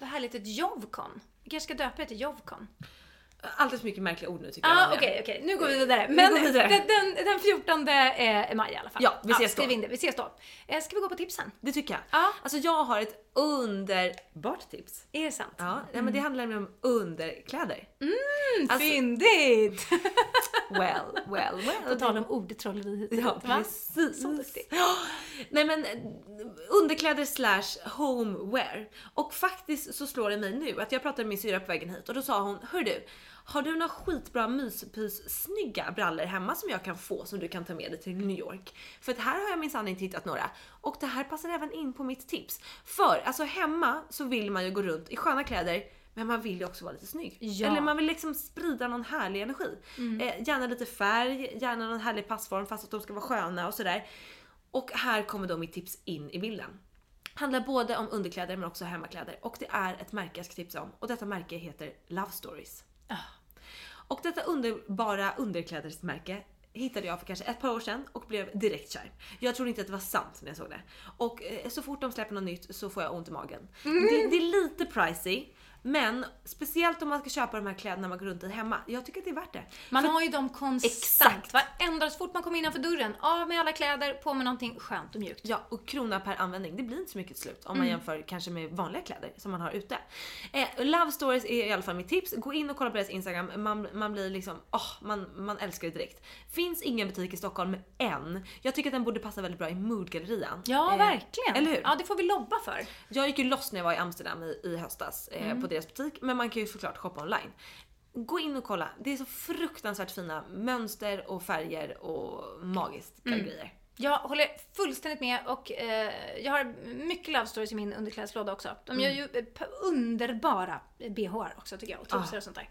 vad härligt, ett Jovcon. Vi kanske ska döpa det till Jovcon. Alldeles för mycket märkliga ord nu tycker Ja, jag. ah, okej, okej. Nu går vi vidare. Vi Men går vidare. Den, den, den 14 eh, maj i alla fall. Ja, vi ses då. skriv in det. Vi ses då. Eh, ska vi gå på tipsen? Det tycker jag. Ja. Alltså jag har ett underbart tips. Är det sant? Ja, ja men det handlar nämligen om underkläder. Alltså- Fyndigt! Well, well, well. På tal om och Ja, va? precis. Så duktig. Nej men eh, underkläder slash homeware. Och faktiskt så slår det mig nu att jag pratade med min syrra på vägen hit och då sa hon, hör du, har du några skitbra myspys snygga brallor hemma som jag kan få som du kan ta med dig till New York? För att här har jag minsann inte hittat några. Och det här passar även in på mitt tips. För alltså hemma så vill man ju gå runt i sköna kläder men man vill ju också vara lite snygg. Ja. Eller man vill liksom sprida någon härlig energi. Eh, gärna lite färg, gärna någon härlig passform fast att de ska vara sköna och sådär. Och här kommer då mitt tips in i bilden. Handlar både om underkläder men också hemmakläder och det är ett märke jag ska tipsa om och detta märke heter Love Stories. Och detta underbara underklädesmärke hittade jag för kanske ett par år sedan och blev direkt kär. Jag trodde inte att det var sant när jag såg det. Och eh, så fort de släpper något nytt så får jag ont i magen. Det, det är lite pricey. Men speciellt om man ska köpa de här kläderna man går runt i hemma. Jag tycker att det är värt det. Man För- har ju dem konstant. Exakt. Varenda, så fort man kommer innanför dörren, av med alla kläder, på med någonting skönt och mjukt. Ja, och krona per användning. Det blir inte så mycket till slut om man jämför kanske med vanliga kläder som man har ute. Eh, Love Stories är i alla fall mitt tips. Gå in och kolla på deras Instagram. Man, man blir liksom, åh, man, man älskar det direkt. Finns ingen butik i Stockholm än. Jag tycker att den borde passa väldigt bra i Moodgallerian. Ja, Eh, verkligen. Eller hur? Ja, det får vi lobba för. Jag gick ju loss när jag var i Amsterdam i, i höstas eh, Mm. på deras butik, men man kan ju såklart shoppa online. Gå in och kolla. Det är så fruktansvärt fina mönster och färger och magiska Mm. grejer. Jag håller fullständigt med och eh, jag har mycket love stories i min underklädeslåda också. De gör ju Mm. p- underbara bh också tycker jag och trosor och sånt där.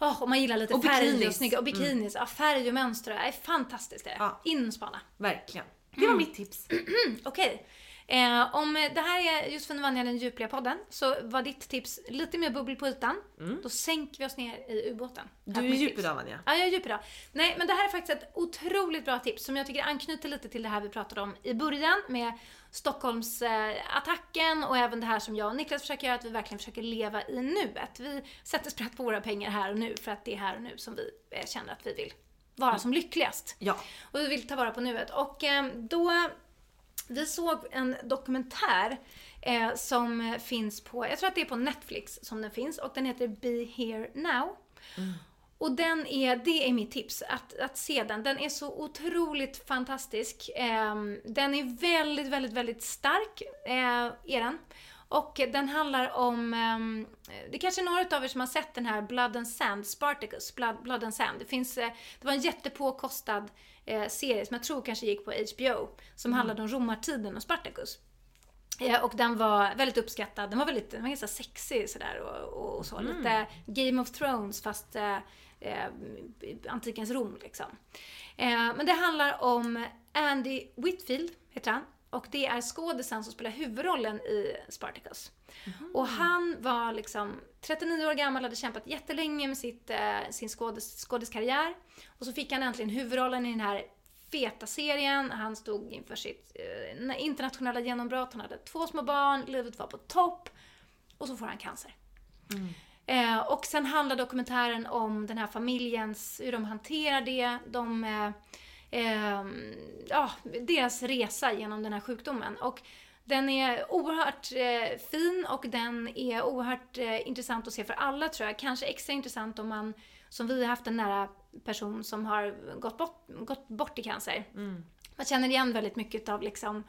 Oh, och man gillar lite Och färg och bikinis. Mm. snygga och bikinis. Ja, färg och mönster. Det är fantastiskt det. Ja. In och spana. Verkligen. Det var mitt tips. Okej. Eh, om det här är Josefin och Vanja den djupliga podden så var ditt tips lite mer bubbel på ytan. Då sänker vi oss ner i ubåten. Du är djup idag Vanja. Ja, jag är djup idag. Nej, men det här är faktiskt ett otroligt bra tips som jag tycker anknyter lite till det här vi pratade om i början med Stockholmsattacken och även det här som jag och Niklas försöker göra, att vi verkligen försöker leva i nuet. Vi sätter sprätt på våra pengar här och nu för att det är här och nu som vi eh, känner att vi vill vara som lyckligast. Ja. Och vi vill ta vara på nuet. Och eh, då, vi såg en dokumentär eh, som finns på, jag tror att det är på Netflix som den finns och den heter Be Here Now. Och den är, det är mitt tips, att, att se den. Den är så otroligt fantastisk. Ehm, den är väldigt, väldigt, väldigt stark, eh, är den. Och den handlar om, ehm, det kanske är några av er som har sett den här Blood and Sand, Spartacus, Blood, Blood and Sand. Det, finns, eh, det var en jättepåkostad eh, serie som jag tror kanske gick på HBO, som handlade om romartiden och Spartacus. Eh, Och den var väldigt uppskattad. Den var väldigt den var ganska sexig sådär och, och så. Lite Game of Thrones fast eh, eh, antikens Rom liksom. Eh, men det handlar om Andy Whitfield, heter han. Och det är skådisen som spelar huvudrollen i Spartacus. Och han var liksom 39 år gammal, hade kämpat jättelänge med sitt, eh, sin skådis, skådiskarriär. Och så fick han äntligen huvudrollen i den här feta serien. Han stod inför sitt eh, internationella genombrott. Han hade två små barn, livet var på topp. Och så får han cancer. Eh, och sen handlar dokumentären om den här familjens, hur de hanterar det. De, eh, ja, deras resa genom den här sjukdomen. Och den är oerhört eh, fin och den är oerhört eh, intressant att se för alla tror jag. Kanske extra intressant om man, som vi har haft en nära person som har gått bort, gått bort i cancer. Man känner igen väldigt mycket av liksom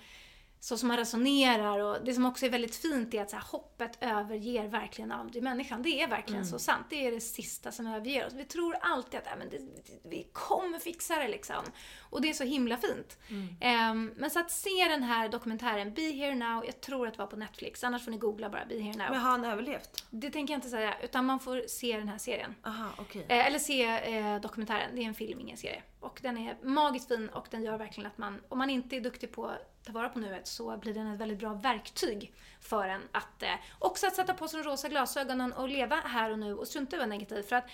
så som man resonerar och det som också är väldigt fint är att så här, hoppet överger verkligen aldrig människan. Det är verkligen så sant. Det är det sista som överger oss. Vi tror alltid att äh, men det, det, vi kommer fixa det liksom. Och det är så himla fint. Ehm, men så att se den här dokumentären, Be Here Now, jag tror att det var på Netflix, annars får ni googla bara Be Here Now. Men har han överlevt? Det tänker jag inte säga, utan man får se den här serien. Aha, okej. Eh, eller se eh, dokumentären. Det är en film, ingen serie. Och den är magiskt fin och den gör verkligen att man, om man inte är duktig på att ta vara på nuet så blir den ett väldigt bra verktyg för en att eh, också att sätta på sig de rosa glasögonen och leva här och nu och strunta i att vara negativ. För att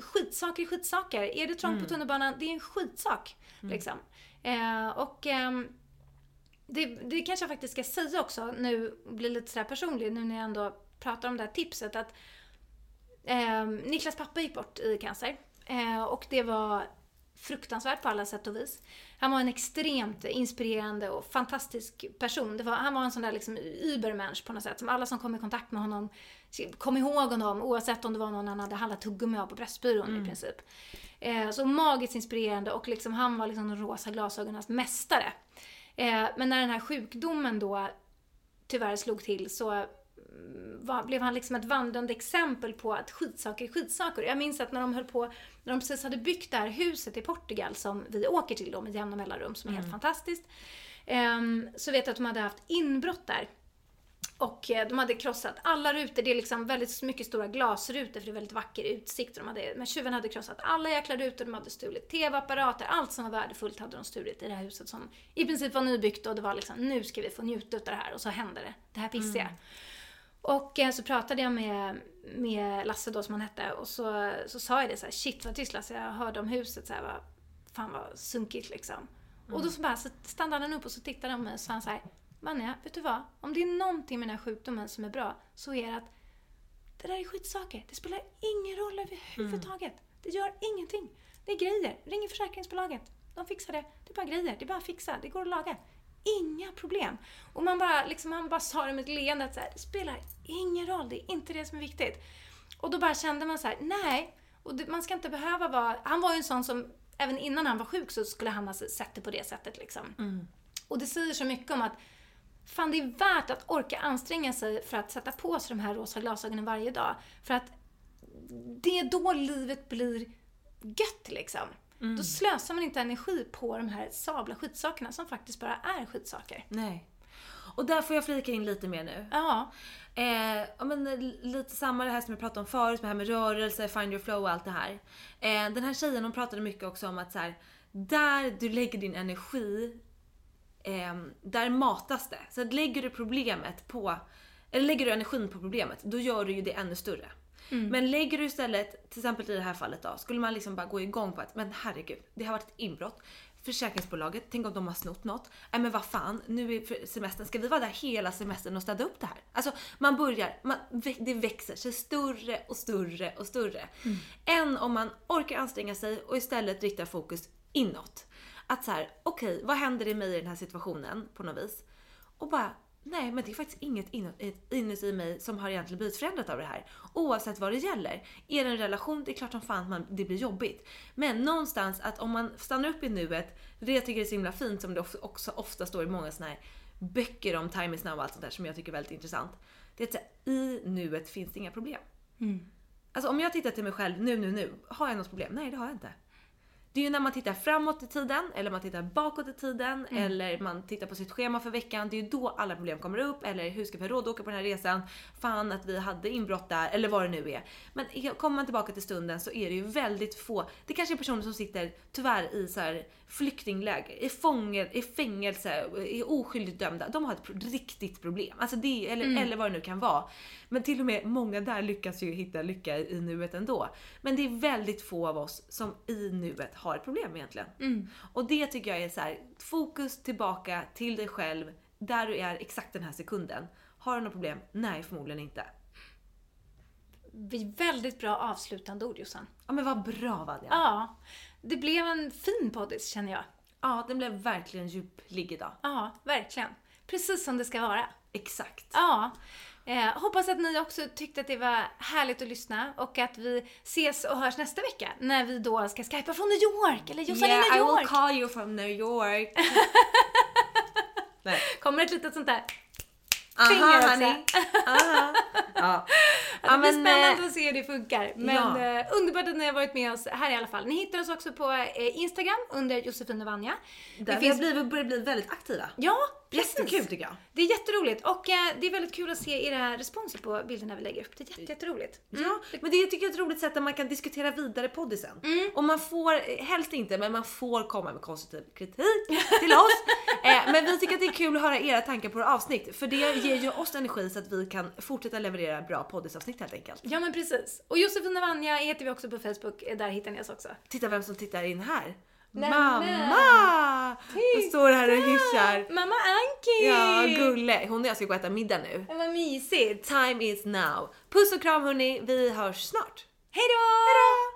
skitsaker är skitsaker. Är det trångt på tunnelbanan, det är en skitsak. Liksom. Eh, och ehm, det, det kanske jag faktiskt ska säga också, nu blir lite sådär personlig, nu när jag ändå pratar om det här tipset. att eh, Niklas pappa gick bort i cancer. Eh, och det var fruktansvärt på alla sätt och vis. Han var en extremt inspirerande och fantastisk person. Det var, han var en sån där liksom übermensch på något sätt. Som alla som kom i kontakt med honom kom ihåg honom oavsett om det var någon han hade handlat tuggummi av på Pressbyrån i princip. Eh, så magiskt inspirerande och liksom, han var liksom de rosa glasögonens mästare. Eh, men när den här sjukdomen då tyvärr slog till så mm, var, blev han liksom ett vandrande exempel på att skitsaker är skitsaker. Jag minns att när de höll på, när de precis hade byggt det här huset i Portugal som vi åker till då med jämna mellanrum, som är helt fantastiskt. ehm, så vet jag att de hade haft inbrott där. Och eh, de hade krossat alla rutor, det är liksom väldigt mycket stora glasrutor för det är väldigt vacker utsikt. De hade, men tjuven hade krossat alla jäkla rutor, de hade stulit TV-apparater, allt som var värdefullt hade de stulit i det här huset som i princip var nybyggt och det var liksom nu ska vi få njuta av det här och så hände det, det här pissiga. Och eh, så pratade jag med, med Lasse då som han hette och så, så sa jag det så här, shit vad tyst Lasse, jag hörde om huset så här, vad, fan vad sunkigt liksom. Och då så bara så stannade han upp och så tittade han på mig och sa han så här, Vanja, vet du vad? Om det är någonting med den här sjukdomen som är bra så är det att det där är skitsaker. Det spelar ingen roll överhuvudtaget. Det gör ingenting. Det är grejer. Ring försäkringsbolaget. De fixar det. Det är bara grejer. Det är bara att fixa. Det går att laga. Inga problem. Och man bara, liksom, han bara sa det med ett leende att så här, det spelar ingen roll. Det är inte det som är viktigt. Och då bara kände man så här, nej. Och det, man ska inte behöva vara... Han var ju en sån som, även innan han var sjuk så skulle han ha sett det på det sättet liksom. Och det säger så mycket om att fan det är värt att orka anstränga sig för att sätta på sig de här rosa glasögonen varje dag. För att det är då livet blir gött liksom. Då slösar man inte energi på de här sabla skitsakerna som faktiskt bara är skitsaker. Nej. Och där får jag flika in lite mer nu. Ja. Eh, men, eh, lite samma det här som jag pratade om förut, det här med rörelse, find your flow och allt det här. Eh, den här tjejen hon pratade mycket också om att så här, där du lägger din energi ehm, där matas det. Så lägger du problemet på, eller lägger du energin på problemet, då gör du ju det ännu större. Men lägger du istället, till exempel i det här fallet då, skulle man liksom bara gå igång på att men herregud, det har varit ett inbrott. Försäkringsbolaget, tänk om de har snott något. Nej men vad fan, nu är semestern, ska vi vara där hela semestern och städa upp det här? Alltså man börjar, man, det växer sig större och större och större. Än om man orkar anstränga sig och istället riktar fokus inåt. Att så här, okej, vad händer i mig i den här situationen på något vis? Och bara, nej men det är faktiskt inget inuti mig som har egentligen blivit förändrat av det här. Oavsett vad det gäller. Är det en relation, det är klart som fan att man, det blir jobbigt. Men någonstans att om man stannar upp i nuet, det jag tycker är så himla fint som det också- ofta står i många såna här böcker om time is now och allt sånt där som jag tycker är väldigt intressant. Det är att här, i nuet finns det inga problem. Alltså om jag tittar till mig själv nu, nu, nu. Har jag något problem? Nej, det har jag inte. Det är ju när man tittar framåt i tiden, eller man tittar bakåt i tiden, eller man tittar på sitt schema för veckan. Det är ju då alla problem kommer upp. Eller hur ska vi ha råd att åka på den här resan? Fan att vi hade inbrott där, eller vad det nu är. Men kommer man tillbaka till stunden så är det ju väldigt få. Det kanske är personer som sitter tyvärr i så här flyktingläger, i, fånge, i fängelse, är oskyldigt dömda. De har ett riktigt problem. Alltså det, eller, eller vad det nu kan vara. Men till och med många där lyckas ju hitta lycka i nuet ändå. Men det är väldigt få av oss som i nuet har ett problem egentligen. Och det tycker jag är så här: fokus tillbaka till dig själv, där du är exakt den här sekunden. Har du något problem? Nej, förmodligen inte. Väldigt bra avslutande ord Jossan. Ja men vad bra Vadja. Ja, det blev en fin poddis känner jag. Ja, den blev verkligen djuplig idag. Ja, verkligen. Precis som det ska vara. Exakt. Ja. Eh, hoppas att ni också tyckte att det var härligt att lyssna och att vi ses och hörs nästa vecka när vi då ska skypa från New York, eller Jossan yeah, i New I will York. call you from New York. Nej. Kommer ett litet sånt där Aha, honey. Aha. Ja. Ja, det blir men, spännande eh, att se hur det funkar. Men ja. eh, underbart att ni har varit med oss här i alla fall. Ni hittar oss också på eh, Instagram under Josefin och Vanja. Där vi har blivit, börjat bli väldigt aktiva. Ja. Jättekul tycker jag. Det är jätteroligt och eh, det är väldigt kul att se era responser på bilderna vi lägger upp. Det är jätte, jätteroligt. Mm. Ja, men det tycker jag är ett roligt sätt där man kan diskutera vidare poddisen. Och man får, helst inte, men man får komma med konstruktiv kritik till oss. eh, men vi tycker att det är kul att höra era tankar på våra avsnitt. För det ger ju oss energi så att vi kan fortsätta leverera bra poddisavsnitt helt enkelt. Ja men precis. Och Josefin och Vanja heter vi också på Facebook. Där hittar ni oss också. Titta vem som tittar in här. Nämen. Mamma! Hon står här och hyschar. Mamma Anki! Ja, gulle. Hon och jag ska gå och äta middag nu. Men Vad mysigt. Time is now. Puss och kram hörni, vi hörs snart. Hej då!